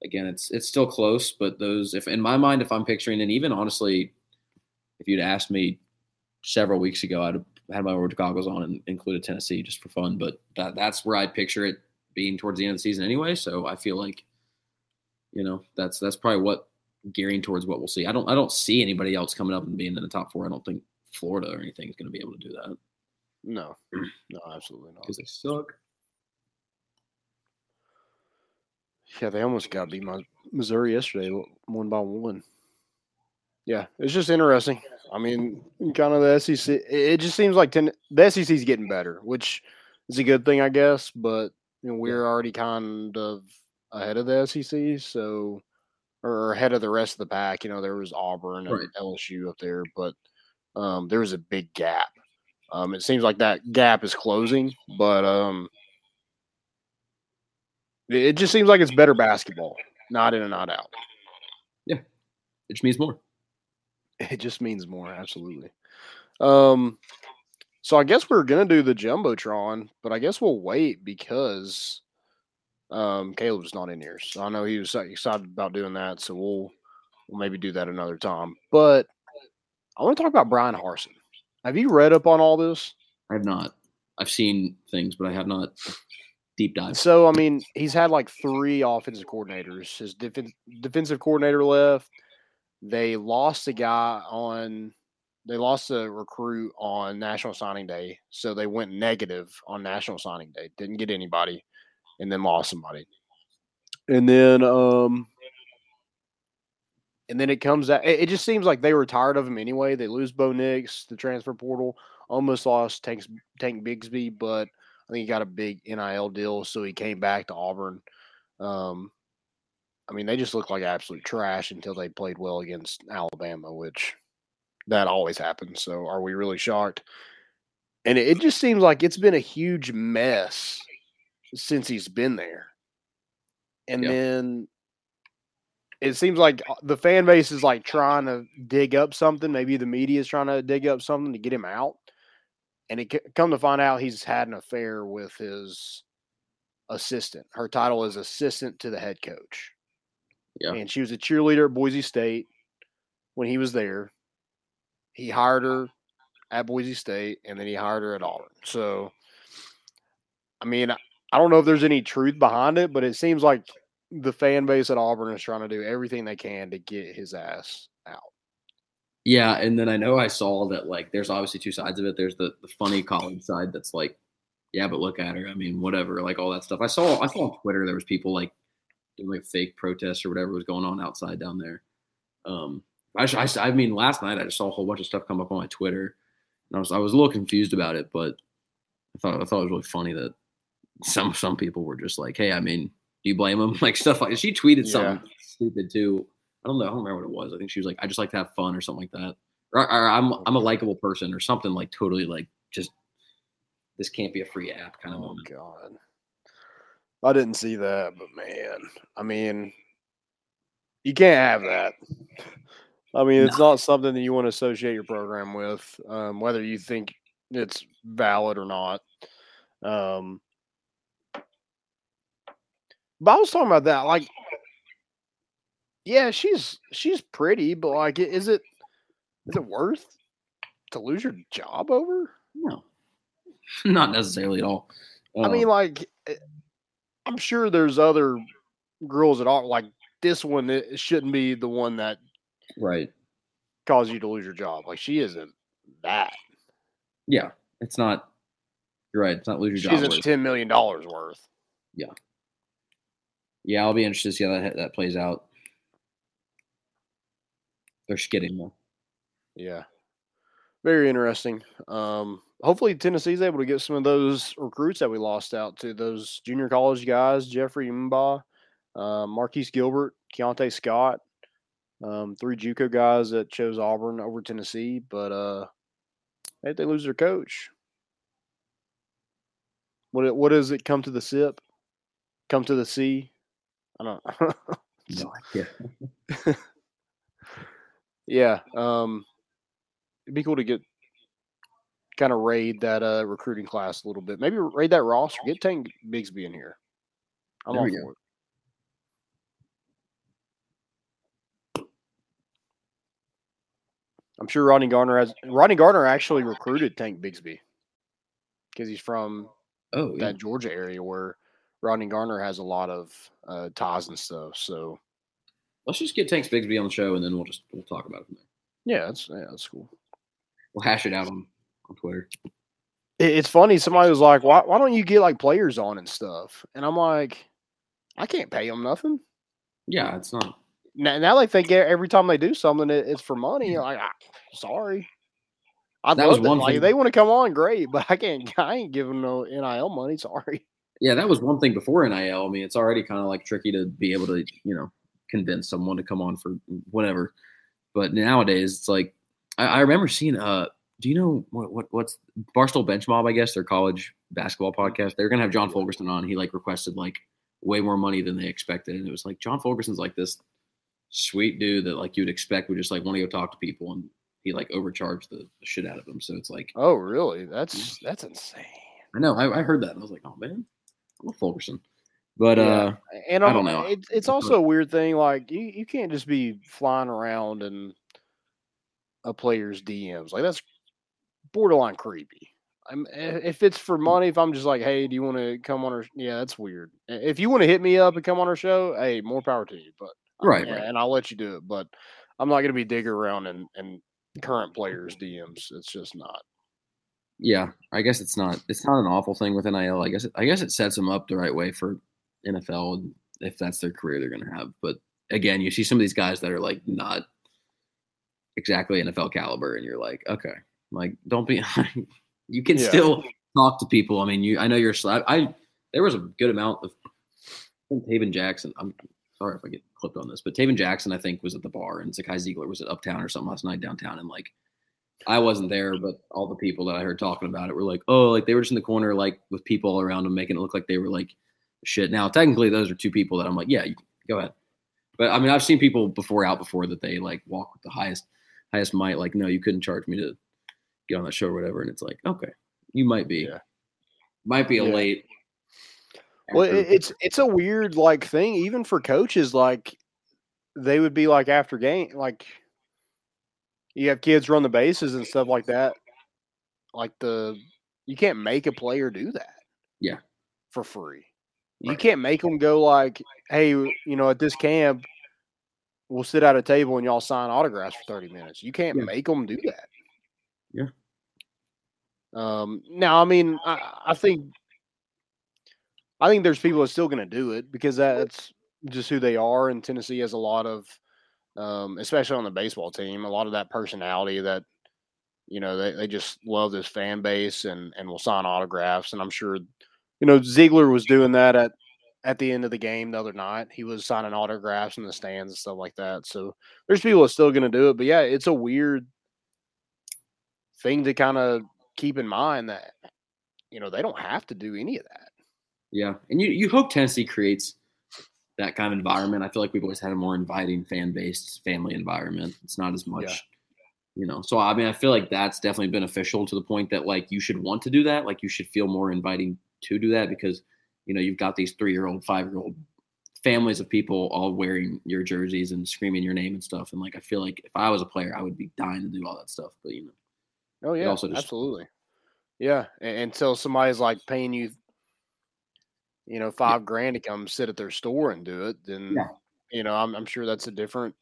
again, it's it's still close, but those if in my mind, if I'm picturing, and even honestly, if you'd asked me several weeks ago, I'd had my orange goggles on and included Tennessee just for fun. But that that's where I picture it being towards the end of the season anyway. So I feel like, you know, that's that's probably what gearing towards what we'll see. I don't I don't see anybody else coming up and being in the top four. I don't think Florida or anything is going to be able to do that No, no, absolutely not. because they suck. Yeah, they almost got beat Missouri yesterday, one by one. Yeah, it's just interesting. I mean, kind of the SEC. It just seems like ten, the SEC is getting better, which is a good thing, I guess. But and we're already kind of ahead of the SEC, so or ahead of the rest of the pack. You know, there was Auburn and Right. LSU up there, but um, there was a big gap. Um, it seems like that gap is closing, but um, it just seems like it's better basketball, not in and not out. It just means more. It just means more, absolutely. Um, so I guess we're gonna do the jumbotron, but I guess we'll wait because um Caleb's not in here. So I know he was excited about doing that, so we'll we'll maybe do that another time. But I want to talk about Bryan Harsin. Have you read up on all this? I have not. I've seen things, but I have not deep dive. So I mean, he's had like three offensive coordinators. His defen- defensive coordinator left. They lost a guy on. They lost a recruit on National Signing Day, so they went negative on National Signing Day. Didn't get anybody, and then lost somebody. And then, um, and then it comes out. It, it just seems like they were tired of him anyway. They lose Bo Nix, the transfer portal. Almost lost Tank Tank Bigsby, but I think he got a big NIL deal, so he came back to Auburn. Um, I mean, they just looked like absolute trash until they played well against Alabama, which that always happens. So, are we really shocked? And it, it just seems like it's been a huge mess since he's been there. And Yeah. then it seems like uh, the fan base is like trying to dig up something. Maybe the media is trying to dig up something to get him out. And it come to find out he's had an affair with his assistant. Her title is assistant to the head coach. Yeah. And she was a cheerleader at Boise State when he was there. He hired her at Boise State and then he hired her at Auburn. So, I mean, I don't know if there's any truth behind it, but it seems like the fan base at Auburn is trying to do everything they can to get his ass out. Yeah, and then I know I saw that like there's obviously two sides of it. There's the the funny college side that's like, yeah, but look at her. I mean, whatever, like all that stuff. I saw I saw on Twitter there was people like doing like fake protests or whatever was going on outside down there. Um, I, I, I mean, last night I just saw a whole bunch of stuff come up on my Twitter, and I was I was a little confused about it, but I thought I thought it was really funny that some some people were just like, hey, I mean, do you blame them? Like stuff like she tweeted something stupid too. I don't know. I don't remember what it was. I think she was like, I just like to have fun or something like that. Or, or I'm I'm a likable person or something like totally like just this can't be a free app kind of Oh moment. God. I didn't see that, but man, I mean, you can't have that. I mean, it's not something that you want to associate your program with, um, whether you think it's valid or not. Um, but I was talking about that, like, yeah, she's she's pretty, but like, is it is it worth to lose your job over? No, not necessarily at all. I Um, mean, like, eh, I'm sure there's other girls that are like this one. It shouldn't be the one that right? caused you to lose your job. Like, she isn't that. Yeah, it's not. You're right. It's not lose your She's job. worth. ten million dollars worth. Yeah, Yeah, I'll be interested to see how that that plays out. They're skidding though. Yeah, very interesting. Um, hopefully Tennessee's able to get some of those recruits that we lost out to those junior college guys, Jeffrey Mba, uh, Marquise Gilbert, Keionte Scott, um, three JUCO guys that chose Auburn over Tennessee, but uh, hey, they lose their coach. What what does it come to the sip? Come to the sea? I don't. No idea. Yeah. Um it'd be cool to get kind of raid that uh recruiting class a little bit. Maybe raid that roster. Get Tank Bigsby in here. I'm There all we go. for it. I'm sure Rodney Garner has Rodney Garner actually recruited Tank Bigsby because he's from Oh, yeah. that Georgia area where Rodney Garner has a lot of uh, ties and stuff. So Let's just get Tanks Bigsby on the show, and then we'll just we'll talk about it from there. yeah, that's yeah, that's cool. We'll hash it out on on Twitter. it's funny. Somebody was like, "Why? Why don't you get like players on and stuff?" And I'm like, "I can't pay them nothing." Yeah, it's not. Now, now they think every time they do something, it, it's for money. Like, ah, sorry. I That was one Like, thing- they want to come on, great. But I can't. I ain't giving no nil money. Sorry. Yeah, that was one thing before NIL. I mean, it's already kind of like tricky to be able to, you know, convince someone to come on for whatever. But nowadays, it's like I, I remember seeing. Uh, do you know what, what what's Barstool Bench Mob? I guess their college basketball podcast. They're gonna have John Fulkerson on. He like requested like way more money than they expected, and it was like John Fulkerson's like this sweet dude that like you'd expect would just like want to go talk to people, and he like overcharged the, the shit out of them. So it's like, Oh, really? That's that's insane. I know I, I heard that, and I was like, oh man, I love Fulkerson. But uh, and I I'm- don't know. It's it's also a weird thing. Like you, you can't just be flying around in a player's DMs. Like that's borderline creepy. I'm, if it's for hmm. money, if I'm just like, hey, do you want to come on our? Yeah, that's weird. If you want to hit me up and come on our show, hey, more power to you. But Right, right. and I'll let you do it. But I'm not going to be digging around in, in current players' DMs. It's just not. yeah, I guess it's not it's not an awful thing with NIL. I guess it, I guess it sets them up the right way for NFL if that's their career they're going to have. But again, you see some of these guys that are like not exactly NFL caliber, and you're like, okay, like don't be. you can Yeah. still talk to people. I mean, you I know you're. sl- I there was a good amount of. Taven Jackson. I'm sorry if I get clipped on this, but Taven Jackson I think was at the bar, and Zakai Zeigler was at Uptown or something last night downtown, and like. I wasn't there, but all the people that I heard talking about it were like, oh, like they were just in the corner, like with people all around them, making it look like they were like shit. Now, technically, those are two people that I'm like, yeah, you go ahead. But I mean, I've seen people before out before that they like walk with the highest, highest might. Like, no, you couldn't charge me to get on that show or whatever. And it's like, okay, you might be, might be a Yeah. late. Well, it's it's a weird like thing, even for coaches. Like they would be like after game, like you have kids run the bases and stuff like that. Like the you can't make a player do that yeah, for free. You can't make them go like, hey, you know, at this camp, we'll sit at a table and y'all sign autographs for thirty minutes. You can't Yeah. make them do that. Yeah. Um. Now, I mean, I, I think I think there's people that's still going to do it because that's just who they are. And Tennessee has a lot of, um, especially on the baseball team, a lot of that personality that, you know, they, they just love this fan base and, and will sign autographs. And I'm sure, you know, Zeigler was doing that at, at the end of the game the other night. He was signing autographs in the stands and stuff like that. So there's people that's still going to do it. But yeah, it's a weird thing to kind of keep in mind that, you know, they don't have to do any of that. Yeah, and you you hope Tennessee creates that kind of environment. I feel like we've always had a more inviting fan based family environment. It's not as much, Yeah. you know. So I mean, I feel like that's definitely beneficial to the point that like you should want to do that. Like you should feel more inviting to do that because you know you've got these three year old, five year old families of people all wearing your jerseys and screaming your name and stuff. And like I feel like if I was a player, I would be dying to do all that stuff. But you know, Oh yeah, just- absolutely. Yeah, until somebody's like paying you, you know, five grand to come sit at their store and do it, then Yeah. you know, I'm, I'm sure that's a different.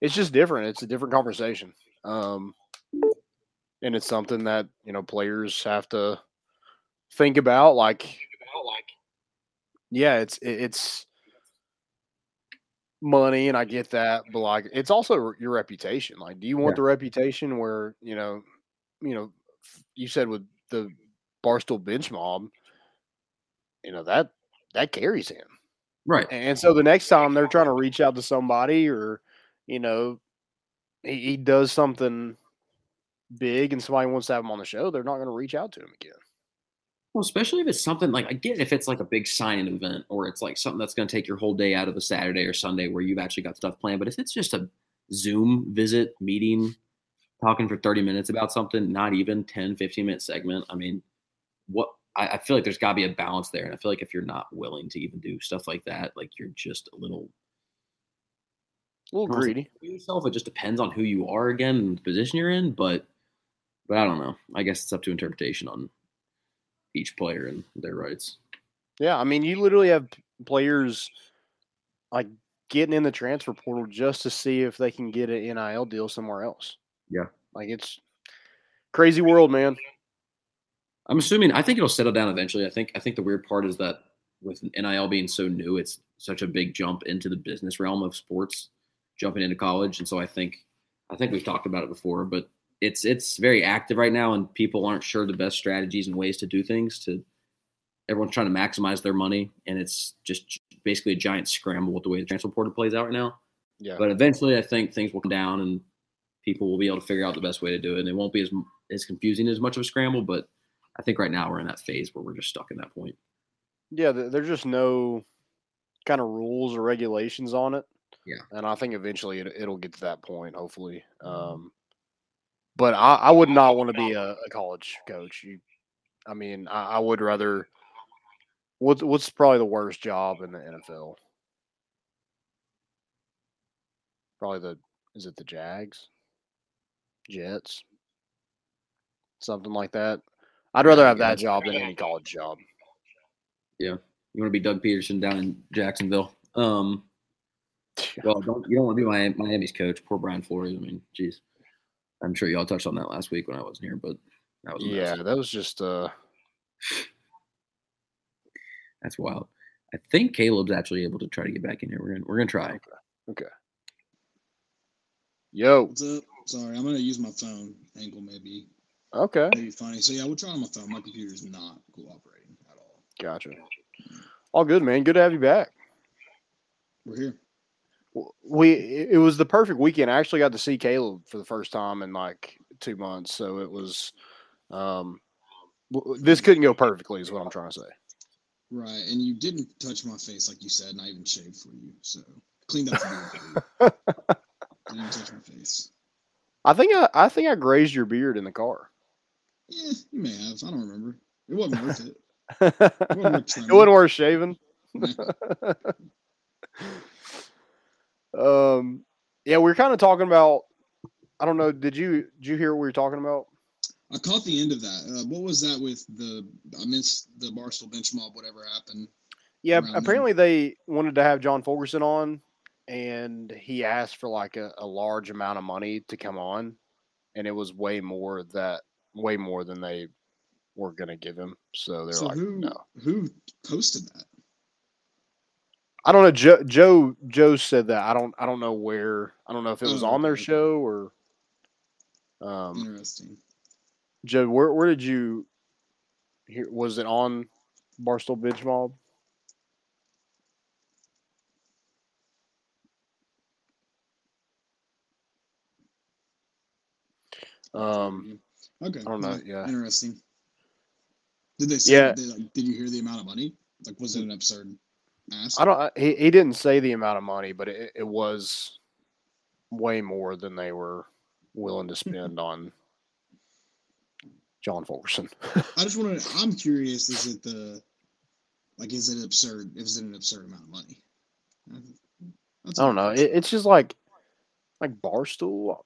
It's just different. It's a different conversation, um, and it's something that you know players have to think about. Like, yeah, it's it- it's money, and I get that, but like, it's also your reputation. Like, do you want Yeah. the reputation where you know, you know, you said with the Barstool bench mob, you know that that carries him. right? And so the next time they're trying to reach out to somebody or, you know, he, he does something big and somebody wants to have him on the show, they're not going to reach out to him again. Well, especially if it's something like I get if it's like a big signing event or it's like something that's going to take your whole day out of a Saturday or Sunday where you've actually got stuff planned. But if it's just a Zoom visit, meeting, talking for 30 minutes about something, not even 10, 15 minute segment, I mean, what I, I feel like there's got to be a balance there. And I feel like if you're not willing to even do stuff like that, like you're just a little A little I don't wanna say greedy. yourself. It just depends on who you are again and the position you're in. But but I don't know. I guess it's up to interpretation on each player and their rights. Yeah. I mean, you literally have players like getting in the transfer portal just to see if they can get an NIL deal somewhere else. Yeah. Like it's crazy world, man. I'm assuming I think it'll settle down eventually. I think I think the weird part is that with NIL being so new, it's such a big jump into the business realm of sports, jumping into college. And so I think I think we've talked about it before, but it's it's very active right now and people aren't sure the best strategies and ways to do things to everyone's trying to maximize their money, and it's just basically a giant scramble with the way the transfer portal plays out right now. Yeah. But eventually, I think things will come down, and people will be able to figure out the best way to do it, and it won't be as as confusing as much of a scramble. But I think right now we're in that phase where we're just stuck in that point. Yeah, there's just no kind of rules or regulations on it. Yeah. And I think eventually it, it'll get to that point, hopefully. Um, but I, I would not want to be a, a college coach. You, I mean, I, I would rather. What's what's probably the worst job in the NFL? Probably the is it the Jags, Jets, something like that. I'd rather have that job than any college job. Yeah. You want to be Doug Pederson down in Jacksonville. Um, well, don't, you don't want to be Miami, Miami's coach. Poor Brian Flores. I mean, jeez. I'm sure y'all touched on that last week when I wasn't here, but that was a mess. Yeah, that was just uh That's wild. I think Caleb's actually able to try to get back in here. We're gonna we're gonna try. okay. Yo, What's up? Sorry, I'm gonna use my phone angle maybe okay, maybe funny. So yeah, we'll try on my phone. My computer's not cooperating at all. gotcha. All good, man. Good to have you back. We're here. We it was the perfect weekend. I actually got to see Caleb for the first time in like two months, so it was. Um, this couldn't go perfectly, is what I'm trying to say. Right, and you didn't touch my face like you said, and I even shaved for you, so cleaned up the beard for you. didn't touch my face. I think I, I think I grazed your beard in the car. Yeah, you may have. I don't remember. It wasn't worth it. it worth wasn't worth shaving. um, yeah, we were kind of talking about. I don't know. Did you did you hear what we were talking about? I caught the end of that. Uh, what was that with the? I missed the Barstool bench mob. Whatever happened. Yeah, apparently they wanted to have John Fulkerson on, and he asked for like a, a large amount of money to come on, and it was way more that way more than they were gonna give him. So they're So like, who no. who posted that? I don't know. Joe, Joe Joe said that. I don't. I don't know where. I don't know if it was Oh, on their okay. show or. Um, Interesting. Joe, where where did you hear? Was it on Barstool Bench Mob? Um, okay. I don't know, yeah. Interesting. Did they say? Yeah. Did, like, did you hear the amount of money? Like, was it an absurd ask? I don't. He he didn't say the amount of money, but it, it was way more than they were willing to spend on John Fulkerson. I just want to. I'm curious. Is it the like? Is it absurd? Is it an absurd amount of money? That's I don't know. It, it's just like like Barstool.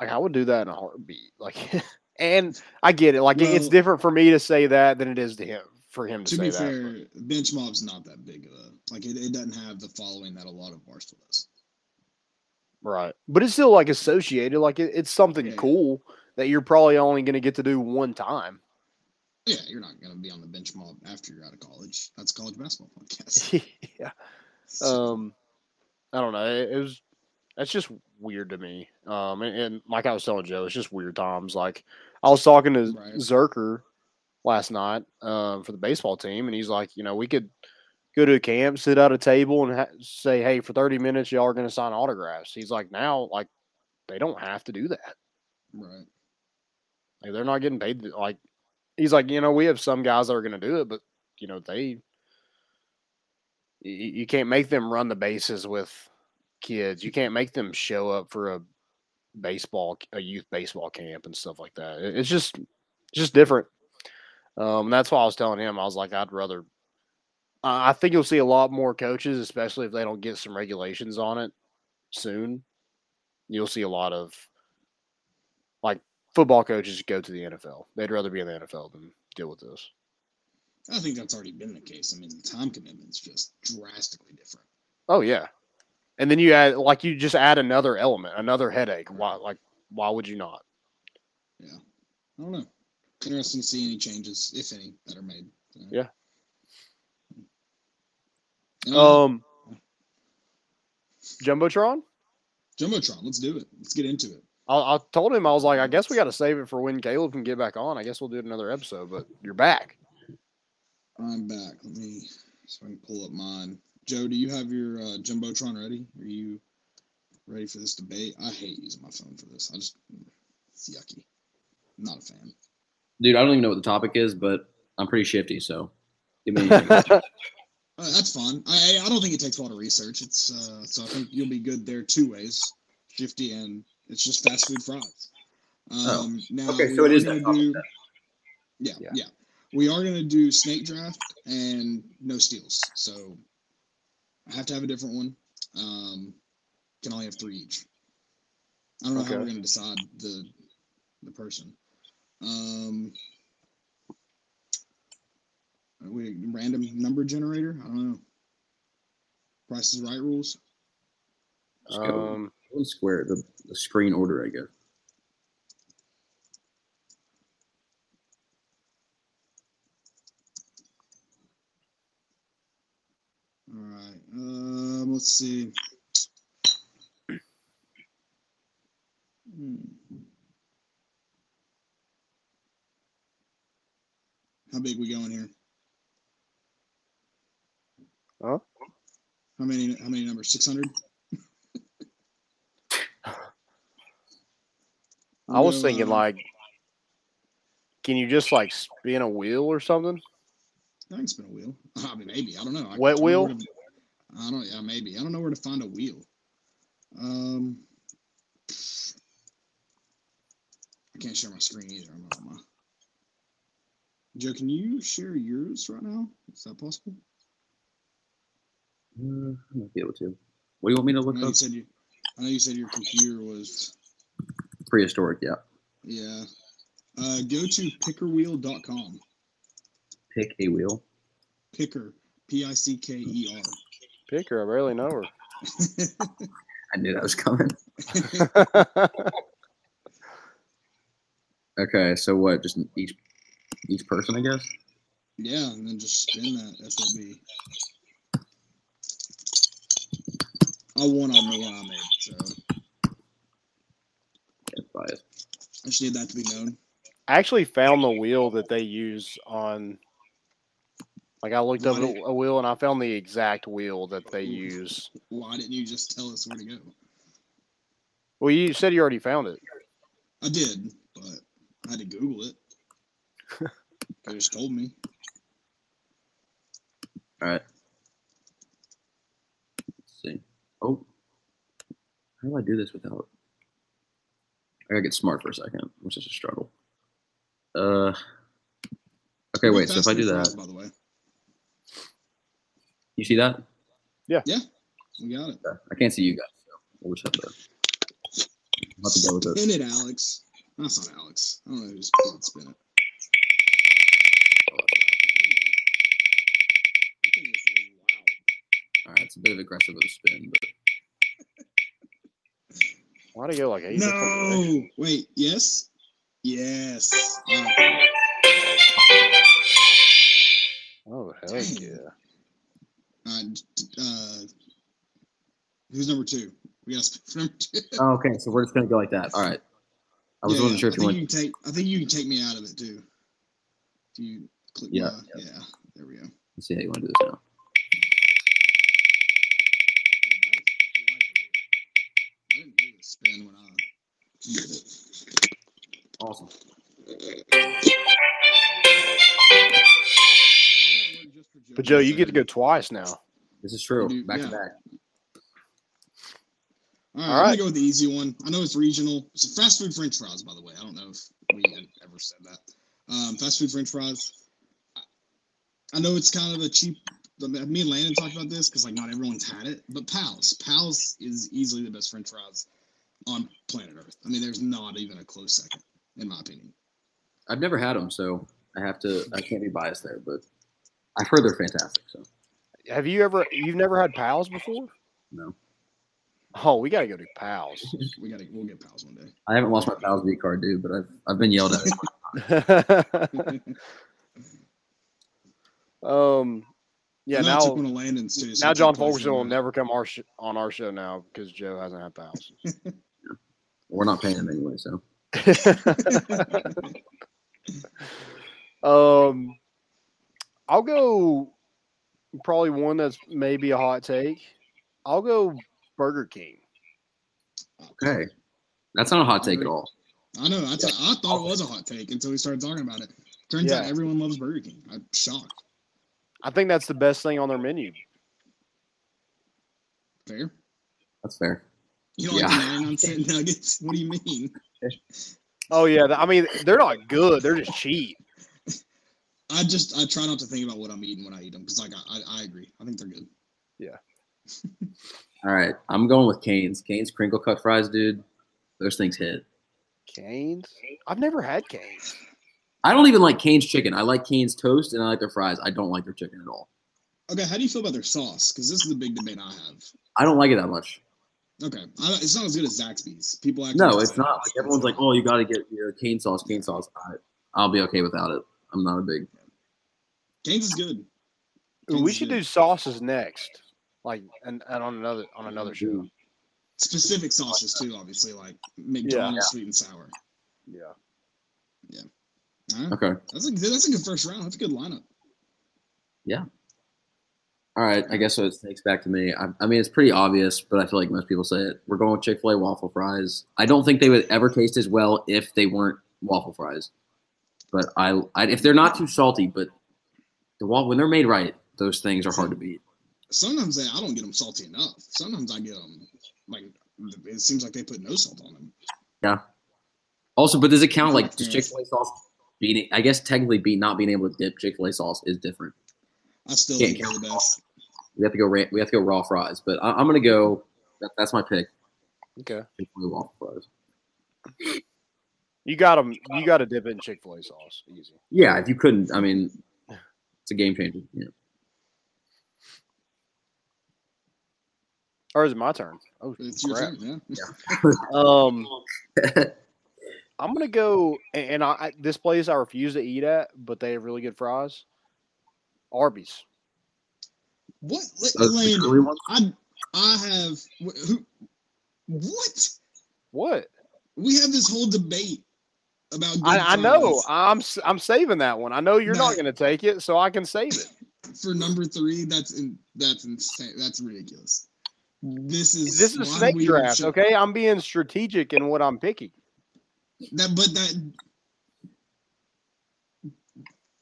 Like I would do that in a heartbeat. Like, and I get it. Like it- it's different for me to say that than it is to him for him to, to say be that. fair, bench mob's not that big of a like. It, it doesn't have the following that a lot of Barstool does. Right. But it's still like associated. Like it, it's something Yeah. cool that you're probably only going to get to do one time. Yeah, you're not gonna be on the bench mob after you're out of college. That's college basketball podcast. yeah. Um, I don't know. It, it was that's just weird to me. Um, and, and like I was telling Joe, it's just weird times. Like I was talking to Right. Zerker last night um, for the baseball team, and he's like, you know, we could go to a camp, sit at a table, and ha- say, hey, for thirty minutes, y'all are going to sign autographs. He's like, now, like they don't have to do that. right. Like they're not getting paid. to- Like he's like, you know, we have some guys that are going to do it, but you know, they you, you can't make them run the bases with kids. You can't make them show up for a baseball, a youth baseball camp and stuff like that. It's just, it's just different. Um, that's why I was telling him. I was like, I'd rather. I I think you'll see a lot more coaches, especially if they don't get some regulations on it soon. You'll see a lot of like football coaches go to the NFL. They'd rather be in the NFL than deal with this. I think that's already been the case. I mean, the time commitment's just drastically different. Oh yeah, and then you add like you just add another element, another headache. Why like why would you not? Yeah, I don't know. Interesting to see any changes, if any, that are made. Yeah. Uh, Um, Jumbotron. Jumbotron, let's do it. Let's get into it. I, I told him I was like, I guess we got to save it for when Caleb can get back on. I guess we'll do it another episode. But you're back. I'm back. Let me so I can pull up mine. Joe, do you have your uh, jumbotron ready? Are you ready for this debate? I hate using my phone for this. I just it's yucky. I'm not a fan. Dude, I don't even know what the topic is, but I'm pretty shifty, so give me Uh, that's fun. I I don't think it takes a lot of research. It's uh, so I think you'll be good there two ways, shifty and it's just fast food fries. Oh. Um, now Okay, so it is gonna that do- Yeah, Yeah. yeah, We are gonna do snake draft and no steals. So I have to have a different one. Um, can only have three each. I don't know how we're gonna decide the the person. Um, are we random number generator? I don't know. Price is right rules. Just go Um, one square, the, the screen order, I guess. All right. Um, let's see. Hmm. How big we going here? Huh? How many? How many numbers? Six hundred. I was thinking like, can you just like spin a wheel or something? I can spin a wheel. I mean, maybe. I don't know. I Wet wheel? to- I don't. Yeah, maybe. I don't know where to find a wheel. Um, I can't share my screen either. I'm on my. Joe, can you share yours right now? Is that possible? Uh, I might be able to. What do you want me to I look know you up? said you. I know you said your computer was. Prehistoric, yeah. Yeah. Uh, go to pickerwheel.com. Pick a wheel. Picker. P I C K E R. Picker, I barely know her. I knew that was coming. Okay, so what? Just each each person, I guess. Yeah, and then just spin that FOB. I won on the one I made, so That's biased. I just need that to be known. I actually found the wheel that they use on. Like I looked up Why did- a wheel and I found the exact wheel that they use. Why didn't you just tell us where to go? Well, you said you already found it. I did, but I had to Google it. they just told me. All right. Let's see. Oh, how do I do this without? I gotta get smart for a second, which is a struggle. Uh. Okay, wait. So if I do that, fries, by the way, you see that? Yeah. Yeah. We got it. I can't see you guys, so we'll just have to. I'll have to go with it. Spin it, Alex. That's not Alex. I don't know who's did spin it. That thing is loud. All right, it's a bit of aggressive of a spin, but why do you go like eight? different? No, wait. Yes, yes. All right. Oh hell Dang. yeah! Uh, uh, who's number two? We got number two. oh, okay. So we're just gonna go like that. All right. I was Yeah, wasn't yeah. sure I if you think want. you can take. I think you can take me out of it too. If you click. Yeah, my- yeah. There we go. Let's see how you want to do this now. I didn't hear the spin when I did it. Awesome. But Joe, you get to go twice now. This is true. do- Back yeah. to back. All right, All I'm right. gonna go with the easy one. I know it's regional. It's fast food French fries, by the way. I don't know if we had ever said that. Um, fast food French fries. I- I know it's kind of a cheap. Me and Landon talked about this because like not everyone's had it, but Pals, Pals is easily the best French fries on planet Earth. I mean, there's not even a close second, in my opinion. I've never had them, so I have to. I can't be biased there, but I've heard they're fantastic. So Have you ever? You've never had pals before? no, Oh, we gotta go to pals. We gotta, we'll get Pals one day. I haven't lost my Pals V card, dude. But I've I've been yelled at. um, yeah. I took Now, one of Landon's too. so now John took twice Fulkerson will in a row. never come our sh- on our show now because Joe hasn't had pals. We're not paying him anyway, so um, I'll go probably one that's maybe a hot take. I'll go Burger King. Okay, that's not a hot take at all. I know. I, t- I thought it was a hot take until we started talking about it. Turns out everyone loves Burger King. I'm shocked. I think that's the best thing on their menu. Fair. That's fair. You don't Yeah. like the 99 cent nuggets? What do you mean? Oh yeah, I mean they're not good. They're just cheap. I just I try not to think about what I'm eating when I eat them because like I, I I agree. I think they're good. Yeah. All right, I'm going with Canes. Canes crinkle cut fries, dude. Those things hit. Canes. I've never had Canes. I don't even like Canes chicken. I like Canes toast and I like their fries. I don't like their chicken at all. Okay, how do you feel about their sauce? Because this is the big debate I have. I don't like it that much. Okay, I, it's not as good as Zaxby's. People act No, it's not. Like everyone's like, oh, you got to get your cane sauce, cane sauce. I, I'll be okay without it. I'm not a big. Canes is good. Canes we is should good. do sauces next, like and, and on another on another show. Mm-hmm. specific sauces too. Obviously, like McDonald's Yeah. sweet and sour. Yeah. All right. Okay. That's a that's a good first round. That's a good lineup. Yeah. All right. I guess so. It takes back to me. I, I mean, it's pretty obvious, but I feel like most people say it. We're going with Chick Fil A waffle fries. I don't think they would ever taste as well if they weren't waffle fries. But I, I if they're not too salty, but the waffle when they're made right, those things are hard to beat. Sometimes they, I don't get them salty enough. Sometimes I get them like it seems like they put no salt on them. Yeah. Also, but does it count like does Chick Fil A sauce beating? I guess technically, be not being able to dip Chick Fil A sauce is different. I still Yeah, think yeah. they're the best. We have to go. Ra- we have to go raw fries. But I, I'm gonna go. That, that's my pick. Okay. Chick Fil A waffle fries. You got them. You got to dip it in Chick Fil A sauce. Easy. Yeah, if you couldn't, I mean, it's a game changer. Yeah. Or is it my turn? Oh It's your crap. turn, yeah. Um, I'm gonna go, and and I, I this place I refuse to eat at, but they have really good fries. Arby's. What, L- Those Landon? I I have wh- who? What? What? We have this whole debate about. I, I know. I'm I'm saving that one. I know you're No. not gonna take it, so I can save it. for number three. That's in, that's insane. That's ridiculous. This is This is a snake draft, should- okay? I'm being strategic in what I'm picking. That, but that.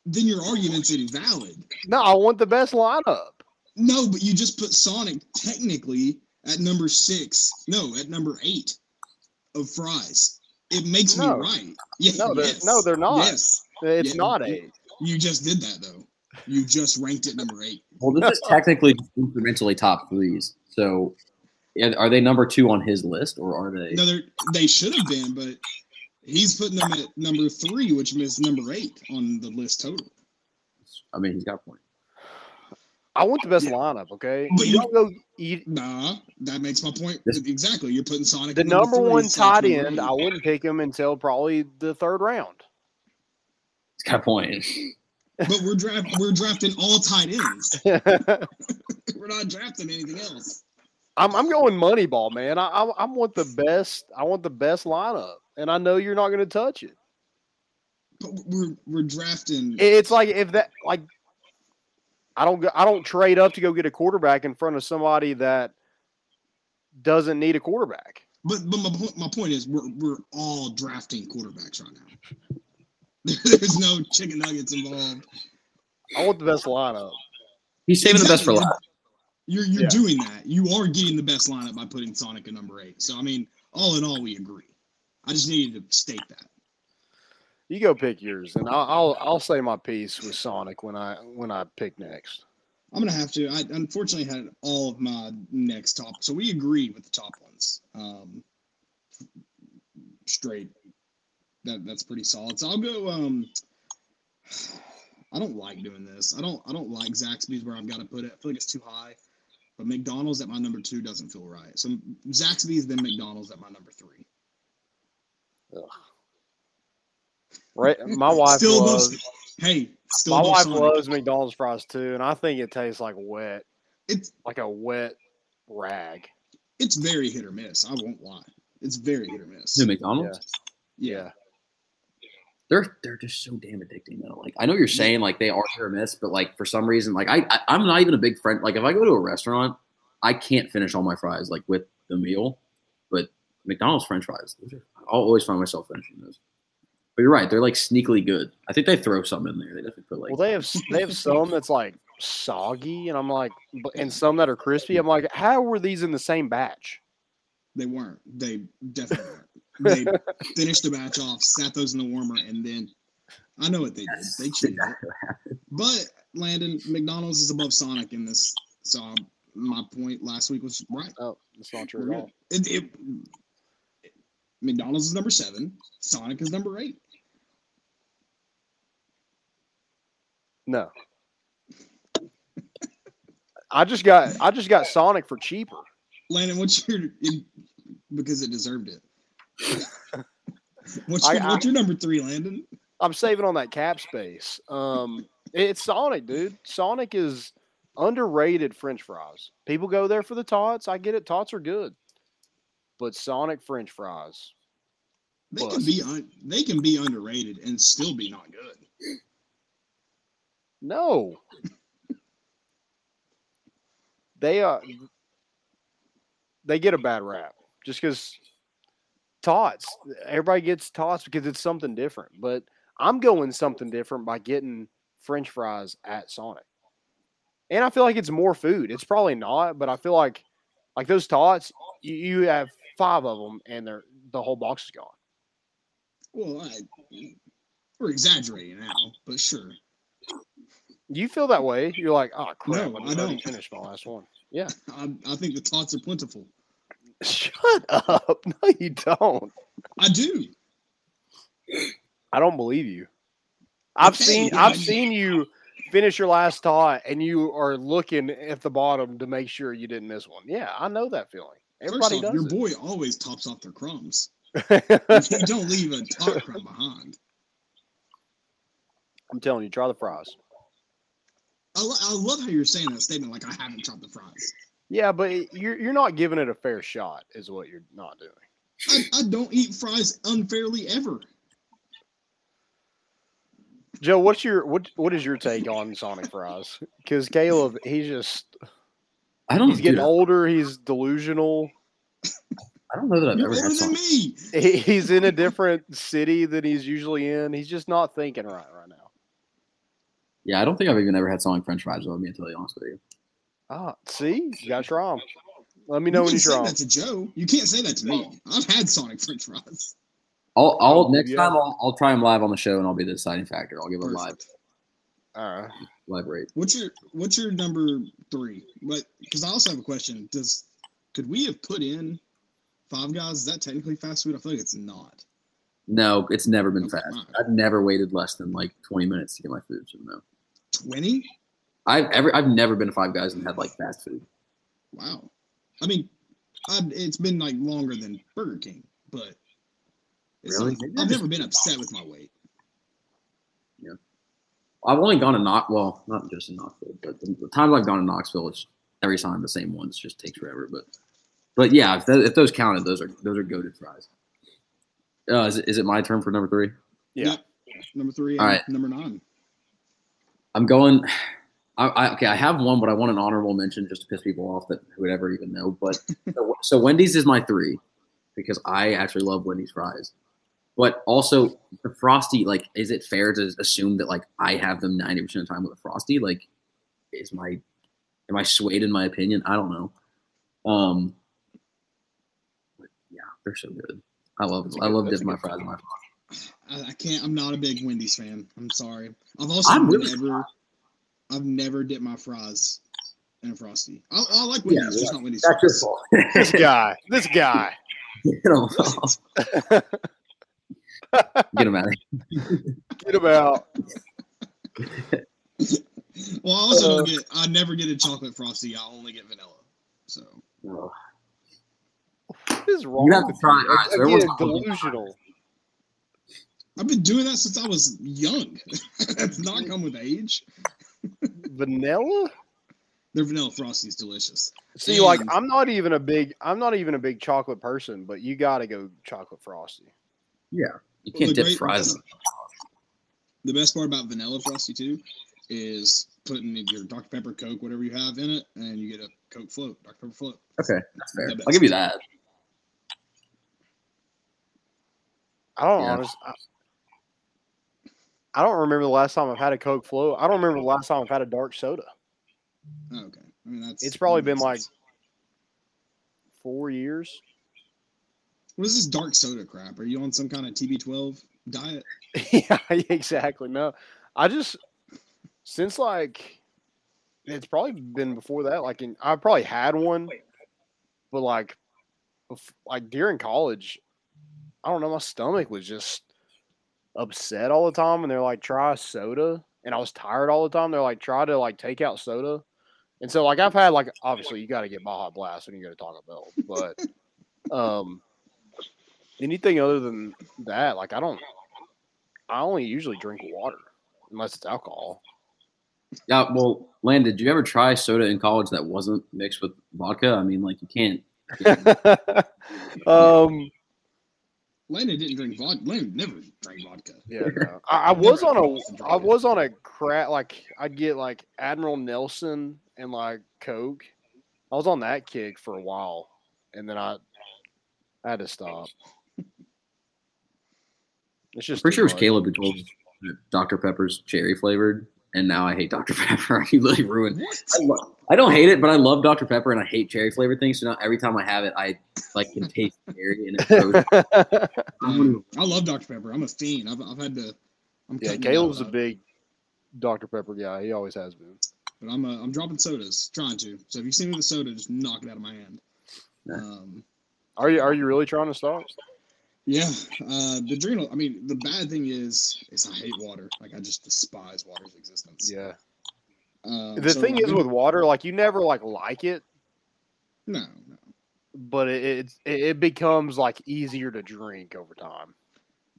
Then your argument's invalid. No, I want the best lineup. No, but you just put Sonic technically at number six. No, at number eight of fries. It makes No. me right. Yeah, No, they're- yes. no, they're not. Yes, It's Yeah, not yeah. a. you just did that though. You just ranked it number eight. Well, this is technically just incrementally top threes. So, are they number two on his list, or are they? No, they're, they should have been, but he's putting them at number three, which is number eight on the list total. I mean, he's got a point. I want the best lineup, okay? But you you- don't go eat Nah, that makes my point. This- exactly. You're putting Sonic the at number one tight number end. I wouldn't pick him until probably the third round. He's got a point. But we're draft we're drafting all tight ends. We're not drafting anything else. I'm going Moneyball, man. I, I I want the best. I want the best lineup, and I know you're not going to touch it. But we're we're drafting. It's like if that like I don't go, I don't trade up to go get a quarterback in front of somebody that doesn't need a quarterback. But but my point my point is we're we're all drafting quarterbacks right now. There's no chicken nuggets involved. I want the best lineup. He's saving the best for last. You're you're Yeah. doing that. You are getting the best lineup by putting Sonic at number eight. So I mean, all in all, we agree. I just needed to state that. You go pick yours, and I'll I'll, I'll say my piece with Sonic when I when I pick next. I'm gonna have to. I unfortunately had all of my next top, so we agree with the top ones. Um, straight. That that's pretty solid. So I'll go. Um, I don't like doing this. I don't. I don't like Zaxby's where I've got to put it. I feel like it's too high. But McDonald's at my number two doesn't feel right. So Zaxby's then McDonald's at my number three. Right, my wife Still loves above- Hey, still my above wife Sonic. loves McDonald's fries too, and I think it tastes like wet, It's like a wet rag. it's very hit or miss. I won't lie. It's very hit or miss. Who, McDonald's? Yeah. they're they're just so damn addicting though. Like I know you're saying like they are hit or miss, but like for some reason, like I, I I'm not even a big friend. Like if I go to a restaurant, I can't finish all my fries like with the meal, but McDonald's French fries, I'll always find myself finishing those. But you're right, they're like sneakily good. I think they throw some in there. They definitely put like Well, they have they have some that's like soggy, and I'm like, and some that are crispy. I'm like, how were these in the same batch? They weren't. They definitely weren't. They finished the batch off, sat those in the warmer, and then I know what they did. They cheated. But Landon, McDonald's is above Sonic in this. So um, my point last week was right. Oh, that's not true at good. all. It, it, McDonald's is number seven. Sonic is number eight. No. I just got I just got Sonic for cheaper. Landon, what's your because it deserved it. what's your, I- what's your number three, Landon? I'm saving on that cap space. Um, it's Sonic, dude. Sonic is underrated French fries. People go there for the tots. I get it. Tots are good, but Sonic French fries. They can be un, they can be underrated and still be not good. No. they uh they get a bad rap just because tots. Everybody gets tots because it's something different. But I'm going something different by getting French fries at Sonic. And I feel like it's more food. It's probably not, but I feel like like those tots, you, you have five of them and they're the whole box is gone. Well, I, we're exaggerating now, but sure. You feel that way? You're like, oh crap! No, I don't. finished my last one. Yeah. I, I think the tots are plentiful. Shut up. No, you don't. I do. I don't believe you. I've Okay, seen I've you- seen you finish your last thought and you are looking at the bottom to make sure you didn't miss one. Yeah, I know that feeling. Everybody off, does your it. boy always tops off their crumbs. you don't leave a top crumb behind. I'm telling you, try the fries. I, lo- I love how you're saying that statement like I haven't tried the fries. Yeah, but you're you're not giving it a fair shot, is what you're not doing. I, I don't eat fries unfairly ever. Joe, what's your what what is your take on Sonic fries? Because Caleb, he's just I don't he's getting dude, older. He's delusional. I don't know that I've You're ever older had than Sonic. me. He- He's in a different city than he's usually in. He's just not thinking right right now. Yeah, I don't think I've even ever had Sonic French fries. Though, to be totally honest with you. Ah, see, you got to try 'em. Let me know You know when can you say try 'em. that to Joe. You can't say that to me. I've had Sonic French fries. I'll, I'll Oh, next yeah. time I'll, I'll try them live on the show and I'll be the deciding factor. I'll give a live Perfect. All right. live rate. What's your What's your number three? But because I also have a question. Does could we have put in Five Guys? Is that technically fast food? I feel like it's not. No, it's never been Okay, fast. fine. I've never waited less than like 20 minutes to get my food. So no, Twenty? I've ever I've never been to Five Guys and had like fast food. Wow. I mean, I've, it's been like longer than Burger King, but it's Really? not- Maybe I I've never been upset with my weight. Yeah, I've only gone to Knox. Well, not just in Knoxville, but the, the times I've gone to Knoxville, it's every time the same ones. Just takes forever. But but yeah, if, th- if those counted, those are those are goaded fries. Uh, is, it, is it my turn for number three? Yeah. Yep. Number three. All and right. Number nine. I'm going. I, I okay. I have one, but I want an honorable mention just to piss people off that who would ever even know. But so, so Wendy's is my three because I actually love Wendy's fries. But also the frosty, like, is it fair to assume that like I have them ninety percent of the time with a frosty? Like, is my am I swayed in my opinion? I don't know. Um, but yeah, they're so good. I love I love dipping my fries in my I, I can't. I'm not a big Wendy's fan. I'm sorry. I've also I'm really- never. I've never dipped my fries in a frosty. I, I like Yeah, Wendy's, just not Wendy's. That's your fault. This guy, this guy. Get him off. Get him out of here. Get him out. Well, I also Uh, don't get. I never get a chocolate frosty. I only get vanilla. So. What is wrong? You have to try- you? all right, so Again, everyone's- delusional. I've been doing that since I was young. That's not come with age. Vanilla? Their vanilla frosty is delicious. See, like I'm not even a big I'm not even a big chocolate person, but you got to go chocolate frosty. Yeah, you can't the dip great- fries. in the best part about vanilla frosty too is putting your Dr Pepper, Coke, whatever you have in it, and you get a Coke float, Dr Pepper float. Okay, that's fair. I'll give you that. I don't Yeah. honest. I, I don't remember the last time I've had a Coke float. I don't remember the last time I've had a dark soda. Okay, I mean that's It's probably been makes like four years. What is this dark soda crap? Are you on some kind of TB12 diet? yeah, exactly. No, I just since like it's probably been before that. Like, in, I probably had one, but like, bef- like during college, I don't know. My stomach was just upset all the time, and they're like, try soda, and I was tired all the time. They're like, try to like take out soda, and so like I've had like obviously you got to get Baja Blast when you go to Taco Bell, but um, anything other than that, like I don't. I only usually drink water unless it's alcohol. Yeah, well, Land, did you ever try soda in college that wasn't mixed with vodka? I mean, like you can't. um, Landon didn't drink vodka. Landon never drank vodka. yeah, no. I, I was on Never a, drank I it. was on a crack. Like I'd get like Admiral Nelson and like Coke. I was on that kick for a while, and then I, I had to stop. It's just Pretty sure it was. Caleb who told me Dr. Pepper's cherry flavored, and now I hate Dr. Pepper. he really ruined. What? I, lo- I don't hate it, but I love Dr. Pepper, and I hate cherry flavored things. So now every time I have it, I like can taste cherry, and it's gross. Um, I love Dr Pepper. I'm a fiend. I've, I've had to. I'm yeah, Caleb's a big Dr Pepper guy. He always has been. But I'm uh, I'm dropping sodas, trying to. So if you see me with a soda, just knock it out of my hand. Yeah. Um, Are you Are you really trying to stop? Yeah, uh, the adrenal. I mean, the bad thing is, is I hate water. Like I just despise water's existence. Yeah. Um, The so thing I've is with water, like you never like like it, no, no. but it it's- it, becomes like easier to drink over time.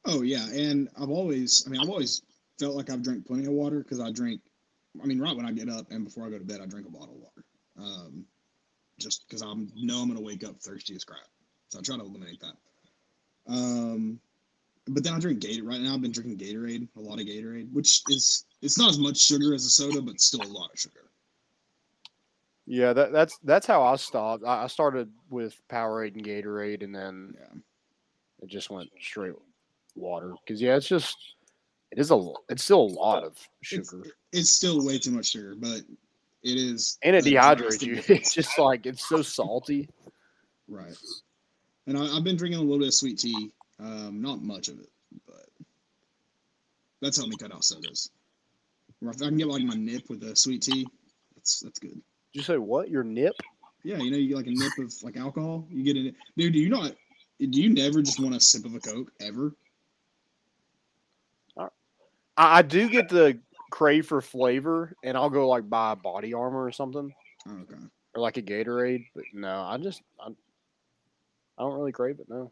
Oh yeah, and I've always, I mean, I've always felt like I've drank plenty of water because I drink. I mean, right when I get up and before I go to bed, I drink a bottle of water. Um, just because I know I'm gonna wake up thirsty as crap, so I try to eliminate that. Um, but then I drink Gatorade. Right now, I've been drinking Gatorade, a lot of Gatorade, which is it's not as much sugar as a soda, but still a lot of sugar. Yeah, that, that's that's how I stopped. I, started with Powerade and Gatorade, and then Yeah. it just went straight water. Because yeah, it's just it is a it's still a lot of sugar, It's still way too much sugar, but it is. and it a dehydrates you. It's just like it's so salty. Right. And I, I've been drinking a little bit of sweet tea. Um, not much of it, but that's helped me cut out sodas. Or if I can get like my nip with a sweet tea, that's that's good. Did you say what? Your nip? Yeah, you know, you get like a nip of like alcohol. You get it, dude. Do you not? Do you never just want a sip of a coke ever? I, I do get the crave for flavor, and I'll go like buy a body armor or something, Oh, okay. or like a Gatorade. But no, I just I, I don't really crave it. No.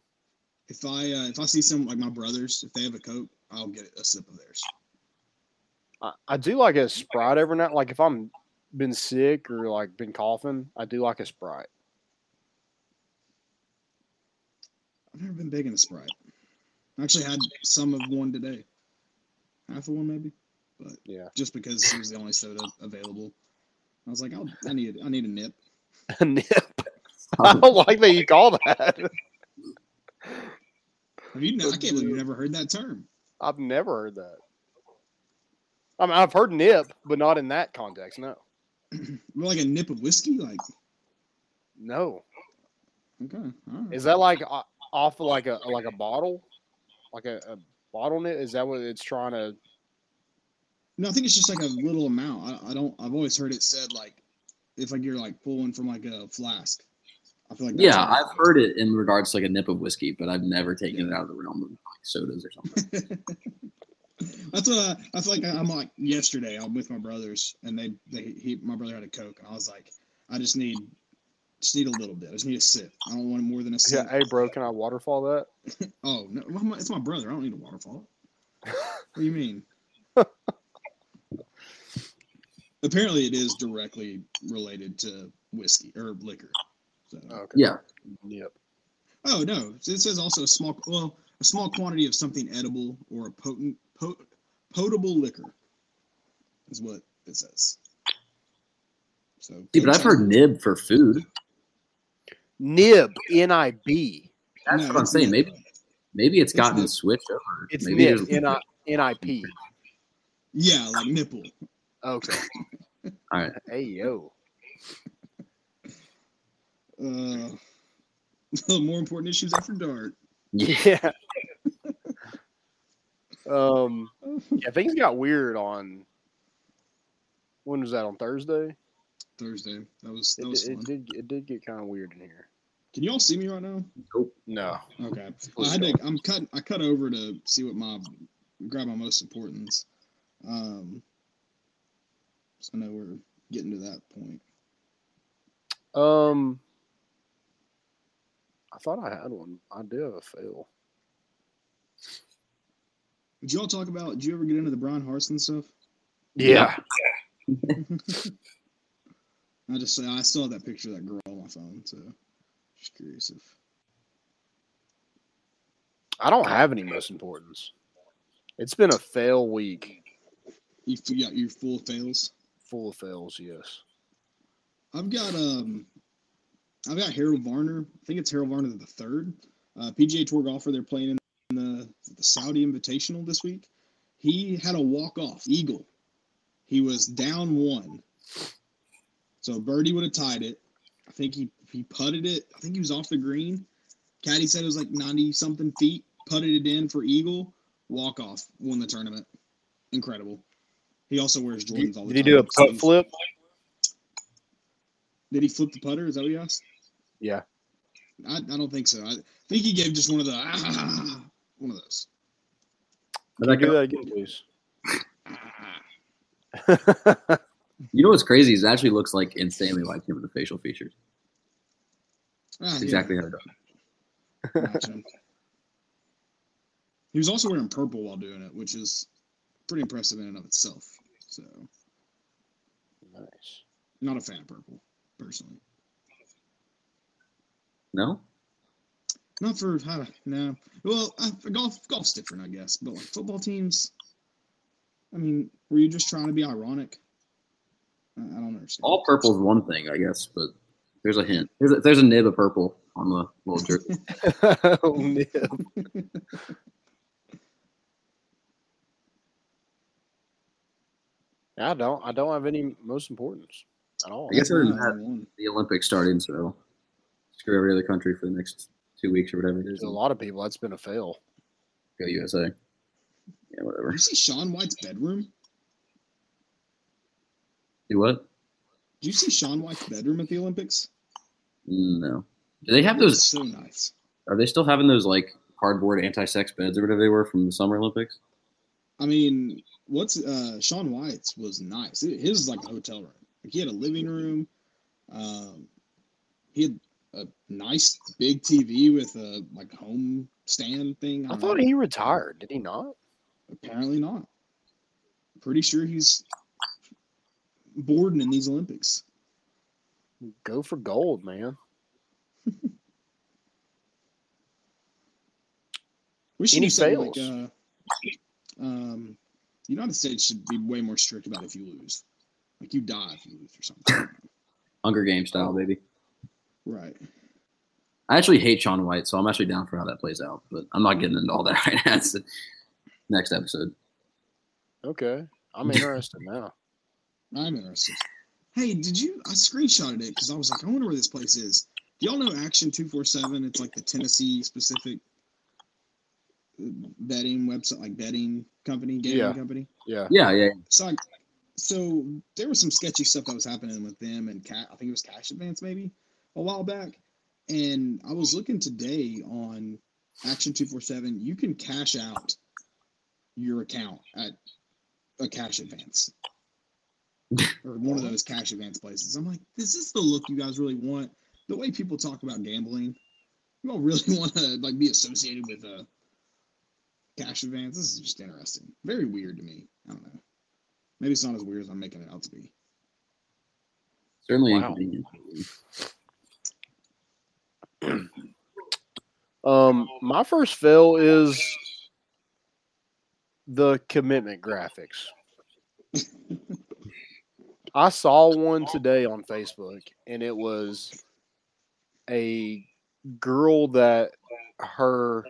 If I uh, if I see some like my brothers, if they have a coke, I'll get a sip of theirs. I, I do like a Sprite every night. Like if I'm been sick or like been coughing, I do like a Sprite. I've never been big into Sprite. I actually had some of one today, half of one maybe, but Yeah. just because it was the only soda available, I was like, I'll, I need I need a nip. A nip. I don't like that you call that. Have you? I can't believe you've never heard that term. I've never heard that. I mean, I've heard nip, but not in that context. No, like a nip of whiskey, like no. okay, right. Is that like uh, off of like a like a bottle, like a, a bottle nip? Is that what it's trying to? No, I think it's just like a little amount. I, I don't. I've always heard it said like if like you're like pulling from like a flask. I feel like Yeah, I've heard it in regards to like a nip of whiskey, but I've never taken it out of the realm of like sodas or something. That's what I, I feel like. I'm like yesterday. I'm with my brothers, and they they he my brother had a coke, and I was like, I just need just need a little bit. I just need a sip. I don't want more than a Yeah. sip. Hey, bro, can I waterfall that? Oh no, it's my brother. I don't need a waterfall. What do you mean? Apparently, it is directly related to whiskey or liquor. So. Okay. Yeah, Yep. Oh no! It says also a small, well, a small quantity of something edible or a potent, po- potable liquor, is what it says. So, See, but I've heard nib for food. Nib, N I B. That's No, what I'm saying. nib. Maybe maybe it's It's gotten nib. switched over. It's maybe Nib, there's- N I N I P. Yeah, like nipple. Okay. All right. Hey yo. Uh, more important issues after dark. Yeah. um. Yeah, things got weird on. When was that on Thursday? Thursday. That was It, that was it did. It did get kind of weird in here. Can you all see me right now? No. Okay. I had to. I'm cut. I cut over to see what my grab my most importance. Um. So I know we're getting to that point. Um. I thought I had one. I did have a fail. Did you all talk about? Did you ever get into the Bryan Harsin stuff? Yeah. I just say I still have that picture of that girl on my phone, so just curious if I don't have any most importance. It's been a fail week, you you got your full fails. full of fails. Yes. I've got um, I've got Harold Varner. I think it's Harold Varner the third, uh, PGA Tour golfer. They're playing in the, the Saudi Invitational this week. He had a walk off eagle. He was down one, so Birdie would have tied it. I think he he putted it. I think he was off the green. Caddy said it was like ninety something feet. Putted it in for eagle. Walk off. Won the tournament. Incredible. He also wears Jordans all the time. Did he do a putt flip? Did he flip the putter? Is that what you asked? Yeah. I, I don't think so. I think he gave just one of the ah, one of those. But Can you that do that again, please? You know what's crazy is it actually looks like insanely like him with the facial features. Ah, yeah, exactly how it does. gotcha. He was also wearing purple while doing it, which is pretty impressive in and of itself. So, nice. not a fan of purple, personally. No? Not for how to, no. Well, uh, golf, golf's different, I guess. But like football teams, I mean, were you just trying to be ironic? I, I don't understand. All purple is one thing, I guess, but there's a hint. There's a, there's a nib of purple on the little jersey. Oh, nib. I don't. I don't have any most importance at all. I guess other than that, the Olympics starting, so screw every other country for the next two weeks or whatever it is. There's a lot of people. That's been a fail. Go USA. Yeah, whatever. Did you see Shaun White's bedroom? Do what? Did you see Shaun White's bedroom at the Olympics? No. Do they have those? so nice. Are they still having those like cardboard anti-sex beds or whatever they were from the Summer Olympics? I mean, what's uh Shaun White's was nice. His is like a hotel room. Like he had a living room. Um, he had a nice big TV with a like home stand thing. I don't thought know. he retired. Did he not? apparently not. Pretty sure he's boarding in these Olympics. Go for gold, man. We should Any something like uh, um, the United States should be way more strict about if you lose. Like you die if you lose or something. Hunger Games style, baby. right. I actually hate Shaun White, so I'm actually down for how that plays out. But I'm not getting into all that right now. It's the next episode. Okay. I'm interested now. I'm interested. Hey, did you? I screenshotted it because I was like, I wonder where this place is. Do y'all know Action Two Four Seven? It's like the Tennessee specific uh, betting website, like betting company, gaming Yeah. company. Yeah. Yeah, yeah. So, I, so there was some sketchy stuff that was happening with them and Ca I think it was Cash Advance maybe a while back. And I was looking today on Action Two Four Seven. You can cash out your account at a Cash Advance or one of those Cash Advance places. I'm like, this is the look you guys really want? The way people talk about gambling, you all really want to like be associated with a Cash Advance? This is just interesting. Very weird to me. I don't know. Maybe it's not as weird as I'm making it out to be. Certainly Wow. inconvenient. Um, my first fail is the commitment graphics. I saw one today on Facebook, and it was a girl that her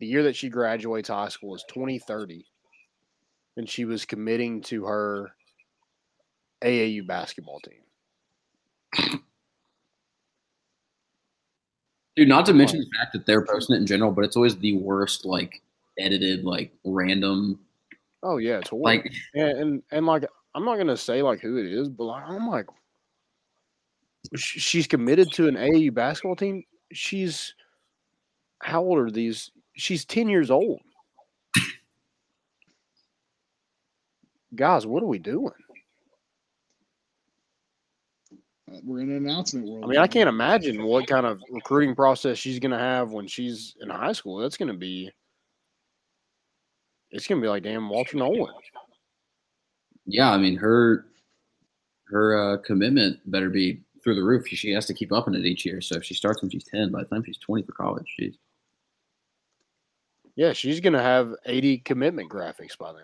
the year that she graduates high school is 2030, and she was committing to her AAU basketball team. Dude, not to mention the fact that they're posting it in general, but it's always the worst, like edited, like random. Oh yeah, it's horrible. Like, and, and and like I'm not gonna say like who it is, but like I'm like, she's committed to an AAU basketball team. She's how old are these? She's ten years old. Guys, what are we doing? Uh, We're in an announcement world. I mean, I can't imagine what kind of recruiting process she's gonna have when she's in high school. That's gonna be, it's gonna be like damn Walter Nolan. yeah, I mean her her uh, commitment better be through the roof. She has to keep upping it each year. So if she starts when she's ten, by the time she's twenty for college, she's Yeah, she's gonna have 80 commitment graphics by then.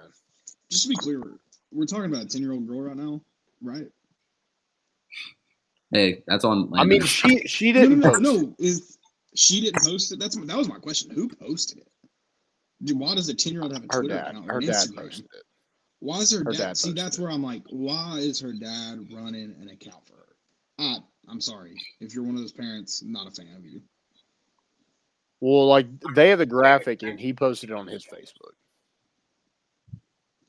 Just to be clear, we're talking about a ten-year-old girl right now, right? hey, that's on. I mean, she she didn't no, no, post. no. Is she didn't post it? That's that was my question. Who posted it? Dude, why does a ten-year-old have a Her Twitter dad, account or her an dad posted it. Why is her, Her dad? dad See, that's it. where I'm like, why is her dad running an account for her? I, I'm sorry if you're one of those parents. Not a fan of you. Well, like they have the graphic, and he posted it on his Facebook.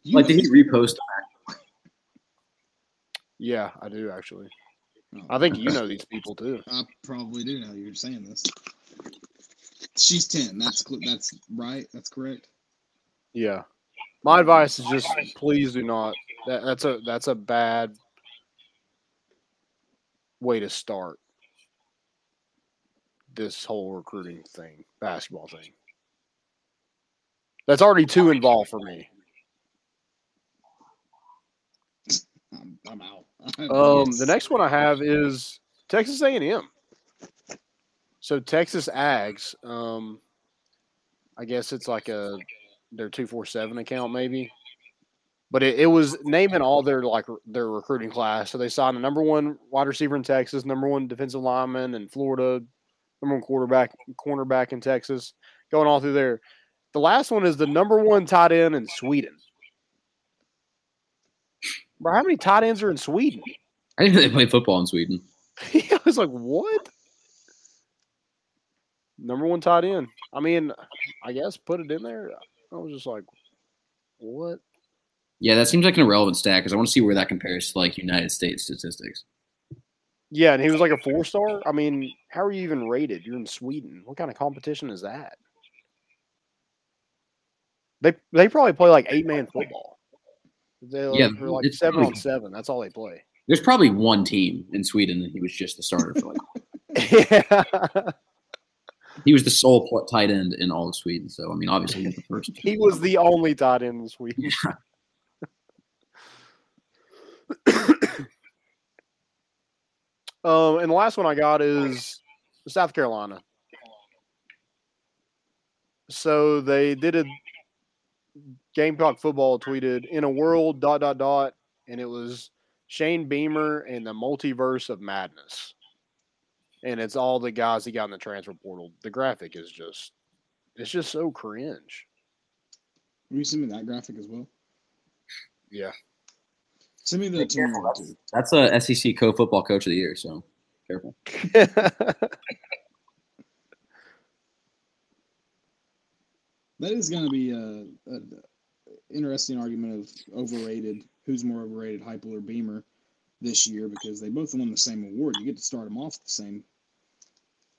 You like, did he this- repost? Yeah, I do actually. Oh, I think you know these people too. I probably do now. You're saying this. She's ten. That's that's right. That's correct. Yeah. My advice is just please do not. That, that's a that's a bad way to start this whole recruiting thing, basketball thing. That's already too involved for me. I'm, I'm out. Um, the next one I have is Texas A&M. So Texas Ags, um, I guess it's like a their two four seven account maybe, but it, it was naming all their like their recruiting class. So they signed the number one wide receiver in Texas, number one defensive lineman in Florida, number one quarterback cornerback in Texas, going all through there. The last one is the number one tight end in Sweden. Bro, how many tight ends are in Sweden? I didn't know they play football in Sweden. I was like, what? Number one tight end. I mean, I guess put it in there. I was just like, what? Yeah, that seems like an irrelevant stat because I want to see where that compares to like United States statistics. Yeah, and he was like a four star. I mean, how are you even rated? You're in Sweden. What kind of competition is that? They they probably play like eight man football. They Yeah, they're like it's seven on seven. That's all they play. There's probably one team in Sweden that he was just the starter for. Like, yeah. he was the sole tight end in all of Sweden. So I mean, obviously he was the first. He was the only tight end in Sweden. um, and the last one I got is South Carolina. So they did a Gamecock football tweeted in a world dot dot dot, and it was Shane Beamer and the multiverse of madness. And it's all the guys he got in the transfer portal. The graphic is just it's just so cringe. Will you send me that graphic as well? Yeah. Send me the tomorrow too. That's a SEC co football coach of the year. So careful. That is going to be uh, a, a interesting argument of overrated. Who's more overrated, Heupel or Beamer, this year? Because they both won the same award. You get to start them off the same,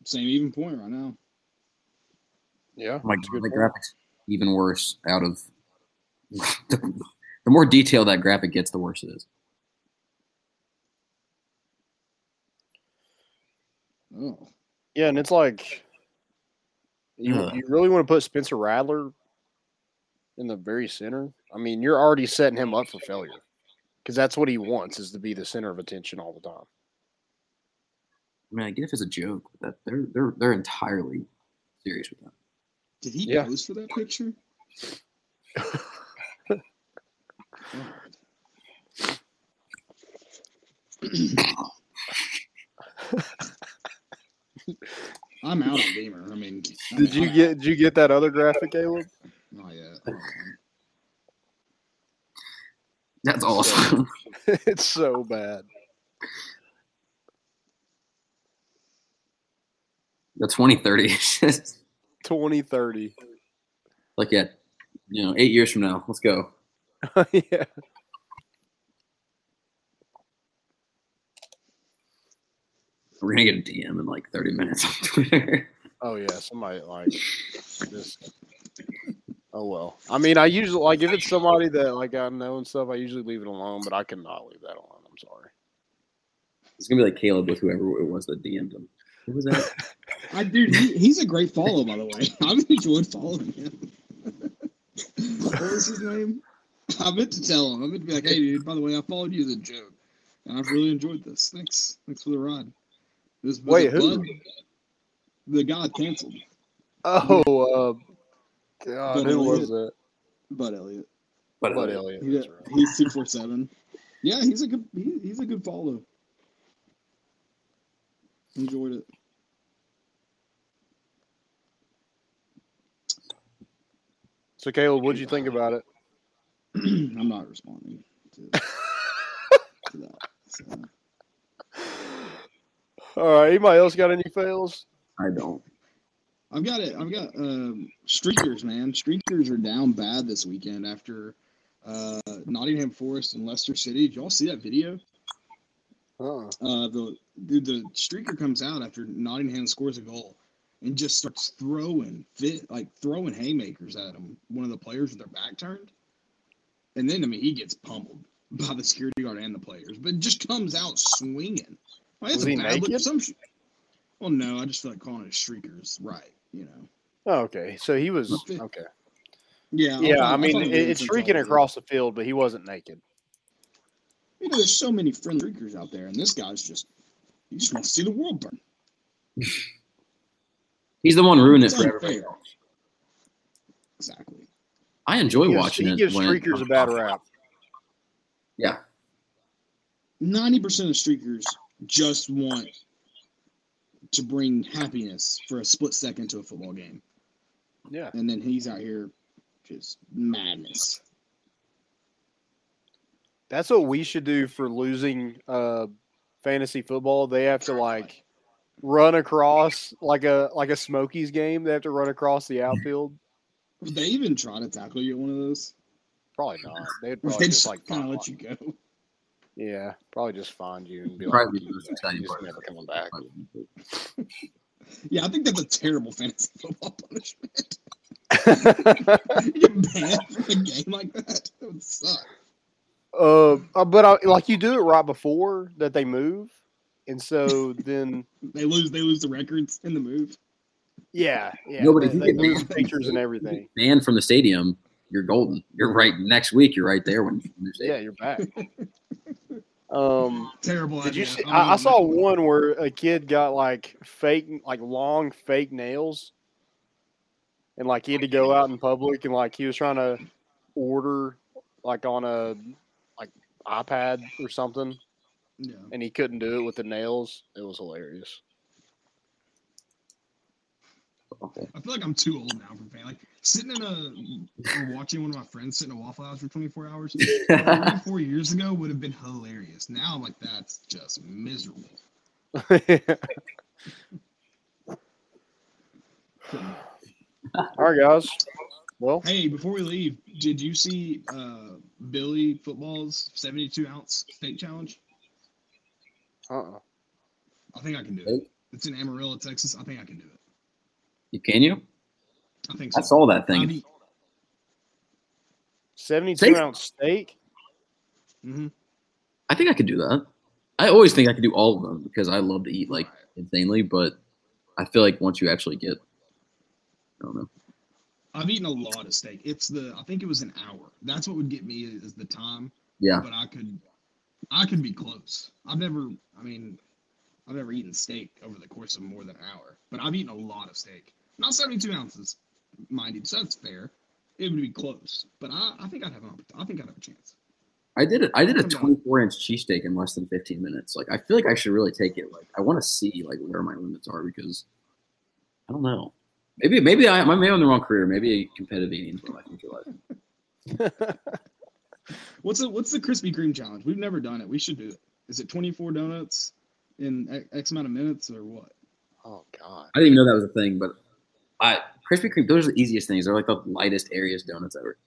same even point right now. yeah. My that's a God, good the graphics even worse. Out of the, the more detail that graphic gets, the worse it is. Oh, Yeah, and it's like you Ugh. you really want to put Spencer Rattler in the very center, I mean, you're already setting him up for failure because that's what he wants is to be the center of attention all the time. I mean, I get if it's a joke, but that they're they're they're entirely serious with that. Did he yeah. pose for that picture? I'm out of gamer. I mean, I'm did you out. get did you get that other graphic, Caleb? Not yet. That's awesome. it's so bad. the 2030 is just 2030. like yeah, you know, eight years from now. Let's go. yeah. We're gonna get a DM in like 30 minutes on Twitter. Oh yeah, somebody like just. Oh well. I mean, I usually like if it's somebody that like I know and stuff. I usually leave it alone, but I cannot leave that alone. I'm sorry. It's gonna be like Caleb with whoever it was that DM'd him. Who was that? I dude, he, he's a great follow by the way. I've enjoyed following him. what was his name? I meant to tell him. I meant to be like, hey dude, by the way, I followed you as a joke. And I've really enjoyed this. Thanks. Thanks for the ride. This was Wait, who? Bud? The guy canceled. Oh, uh, God, Bud who was it? that? Bud Elliott. But Bud uh, Elliott. He, that's right. he's two four seven. Yeah, he's a good he, he's a good follow. Enjoyed it. So, Caleb, what'd you think about it? I'm not responding to, to that. So. All right. Anybody else got any fails? I don't. I've got it. I've got um, streakers, man. Streakers are down bad this weekend after uh, Nottingham Forest and Leicester City. Did y'all see that video? Uh, Uh, the dude, the streaker comes out after Nottingham scores a goal and just starts throwing fit like throwing haymakers at him. One of the players with their back turned, and then I mean he gets pummeled by the security guard and the players, but just comes out swinging. Like, Was a bad look- Some, well, no, I just feel like calling it streakers, right? You know. oh, okay. So he was Okay. okay. Yeah, Yeah, thought- I mean, thought it, it it's since streaking all of it. across the field, but he wasn't naked. You know, there's so many friendly streakers out there, and this guy's just he just wants to see the world burn. He's the one ruining it It's for everybody else. Exactly. I enjoy He gives, watching he it. gives when it streakers a bad rap. Yeah, Ninety percent of streakers just want to bring happiness for a split second to a football game, Yeah. and then he's out here just madness. That's what we should do for losing uh, fantasy football. They have to like run across like a like a Smokies game. They have to run across the outfield. Would they even try to tackle you at one of those? Probably not. They'd probably they just just like kind of let you go. Yeah, probably just find you and be like, probably the most exciting "You're never coming back. Yeah, I think that's a terrible fantasy football punishment. you get banned from a game like that. That would suck. uh, uh, but I, like you do it right before that they move, and so then They lose. They lose the records in the move. yeah, yeah, No, but if they, you they get lose banned- pictures and everything. Banned from the stadium, you're golden. You're right. Next week, you're right there when when you're Yeah, you're back. Um, Terrible. Did you see? I, I saw one where a kid got like fake, like long fake nails, and like he had to go out in public and like he was trying to order like on a like iPad or something, Yeah. and he couldn't do it with the nails. It was hilarious. I feel like I'm too old now for fan. Like sitting in a or watching one of my friends sit in a Waffle House for 24 hours. safe. Four years ago would have been hilarious. Now I'm like, that's just miserable. All right, guys. Well, Hey, before we leave, did you see uh, Billy Football's 72 ounce steak challenge? uh-uh. I think I can do it. It's in Amarillo, Texas. I think I can do it. You can you? I think so. I saw that thing. mean, seventy-two Steak? ounce steak. mhm. I think I could do that. I always think I could do all of them because I love to eat like insanely, but I feel like once you actually get, I don't know. I've eaten a lot of steak. It's the I think it was an hour. That's what would get me is the time. Yeah, But I could I could be close. I've never I mean I've never eaten steak over the course of more than an hour. But I've eaten a lot of steak. Not 72 ounces, mind you, so that's fair. It would be close. But I, I think I'd have an oppor- I think I'd have a chance. I did it. I did a 24 inch cheesesteak in less than 15 minutes. Like I feel like I should really take it. Like I want to see like where my limits are because I don't know. Maybe maybe I maybe I'm in the wrong career. Maybe competitive eating is one of my future life. What's the what's the Krispy Kreme challenge? We've never done it. We should do it. Is it 24 donuts in X- X amount of minutes or what? Oh God. I didn't even know that was a thing, but I Krispy Kreme. Those are the easiest things. They're like the lightest, airiest donuts ever.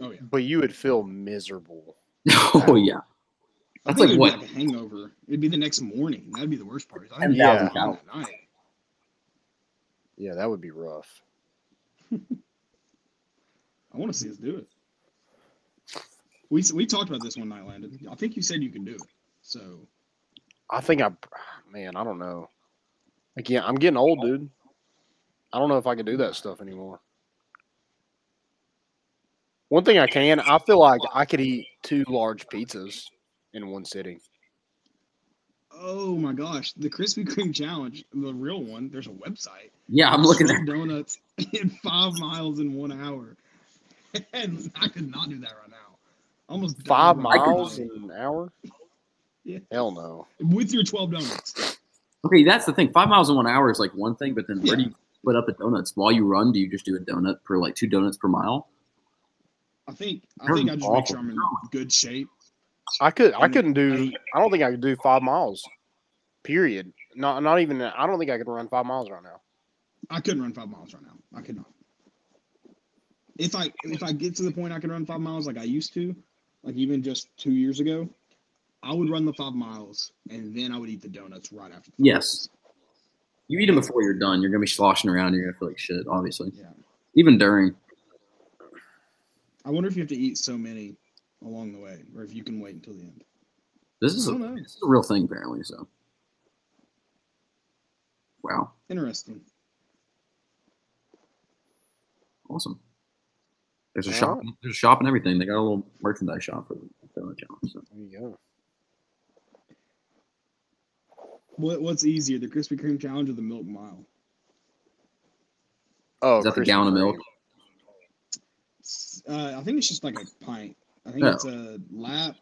Oh yeah. But you would feel miserable. oh yeah, I That's think like it'd what? Be like a hangover. It'd be the next morning. That'd be the worst part. I 10,000 Yeah. calories. Yeah, that would be rough. I want to see us do it. We we talked about this one night, Landon. I think you said you can do it. So I think I, ah, man, I don't know. Again, I'm getting old, dude. I don't know if I can do that stuff anymore. One thing I can, I feel like I could eat two large pizzas in one sitting. Oh my gosh, the Krispy Kreme challenge, the real one. There's a website. Yeah, I'm looking at. Donuts in five miles in one hour, and I could not do that right now. Almost Five miles in an hour? Yeah. Hell no. with your twelve donuts. Okay, that's the thing. Five miles in one hour is like one thing, but then where do you split up the donuts while you run? Do you just do a donut per like two donuts per mile? I think I That think I be just make sure I'm in good shape. I could. I couldn't do. I- I don't think I could do five miles. Period. Not. Not even. I don't think I could run five miles right now. I couldn't run five miles right now. I could not. If I if I get to the point I can run five miles like I used to, like even just two years ago, I would run the five miles and then I would eat the donuts right after. The five Yes. You eat them before you're done. You're gonna be sloshing around. You're gonna feel like shit. Obviously. Yeah. even during. I wonder if you have to eat so many along the way, or if you can wait until the end. This is I a, don't know. this is a real thing apparently. So. Wow. Interesting. Awesome. There's a All shop. There's a shop and everything. They got a little merchandise shop for the donut challenge. So. There you go. What what's easier, the Krispy Kreme challenge or the Milk Mile? Oh, Is that the gallon of milk? Uh, I think it's just like a pint. I think Oh. it's a lap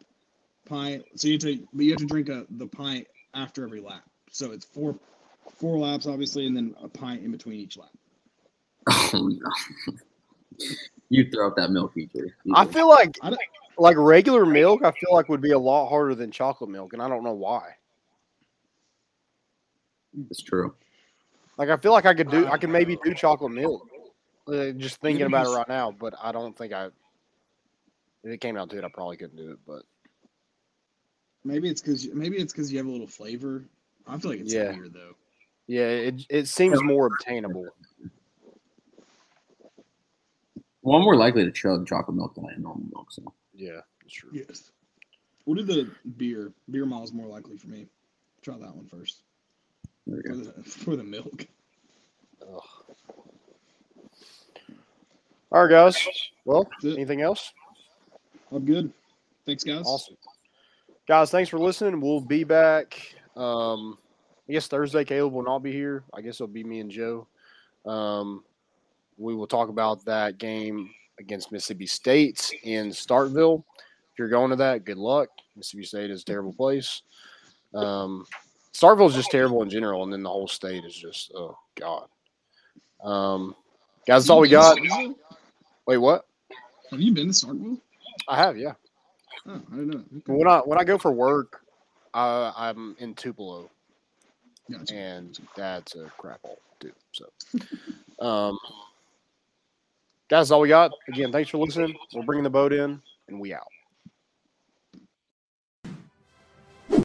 pint. So you have to, but you have to drink a the pint after every lap. So it's four four laps, obviously, and then a pint in between each lap. Oh no. you throw up that milk easily. I feel like I like regular milk. I feel like would be a lot harder than chocolate milk, and I don't know why. It's true. Like I feel like I could do. I could maybe do chocolate milk. Uh, just thinking about it right now, but I don't think I. If it came out to it, I probably couldn't do it. But maybe it's because maybe it's because you have a little flavor. I feel like it's Yeah. weird though. yeah, it it seems more obtainable. Well, I'm more likely to chug chocolate milk than I am normal milk. So Yeah, that's true. Yes. What did the beer? Beer mile is more likely for me. Try that one first there we for the, for the milk. Ugh. All right, guys. Well, anything else? I'm good. Thanks, guys. Awesome. Guys, thanks for listening. We'll be back. Um, I guess Thursday, Caleb will not be here. I guess it'll be me and Joe. Um, we will talk about that game against Mississippi State in Starkville. If you're going to that, good luck. Mississippi State is a terrible place. Um, Starkville is just terrible in general, and then the whole state is just, oh, God. Um, guys, that's all we got. been to Starkville? Wait, what? Have you been to Starkville? I have, yeah. Oh, I didn't know. Okay. When I when I go for work, uh, I'm in Tupelo, Gotcha. and that's a crap hole too. So, um, guys, that's all we got. Again, thanks for listening. We're bringing the boat in, and we out.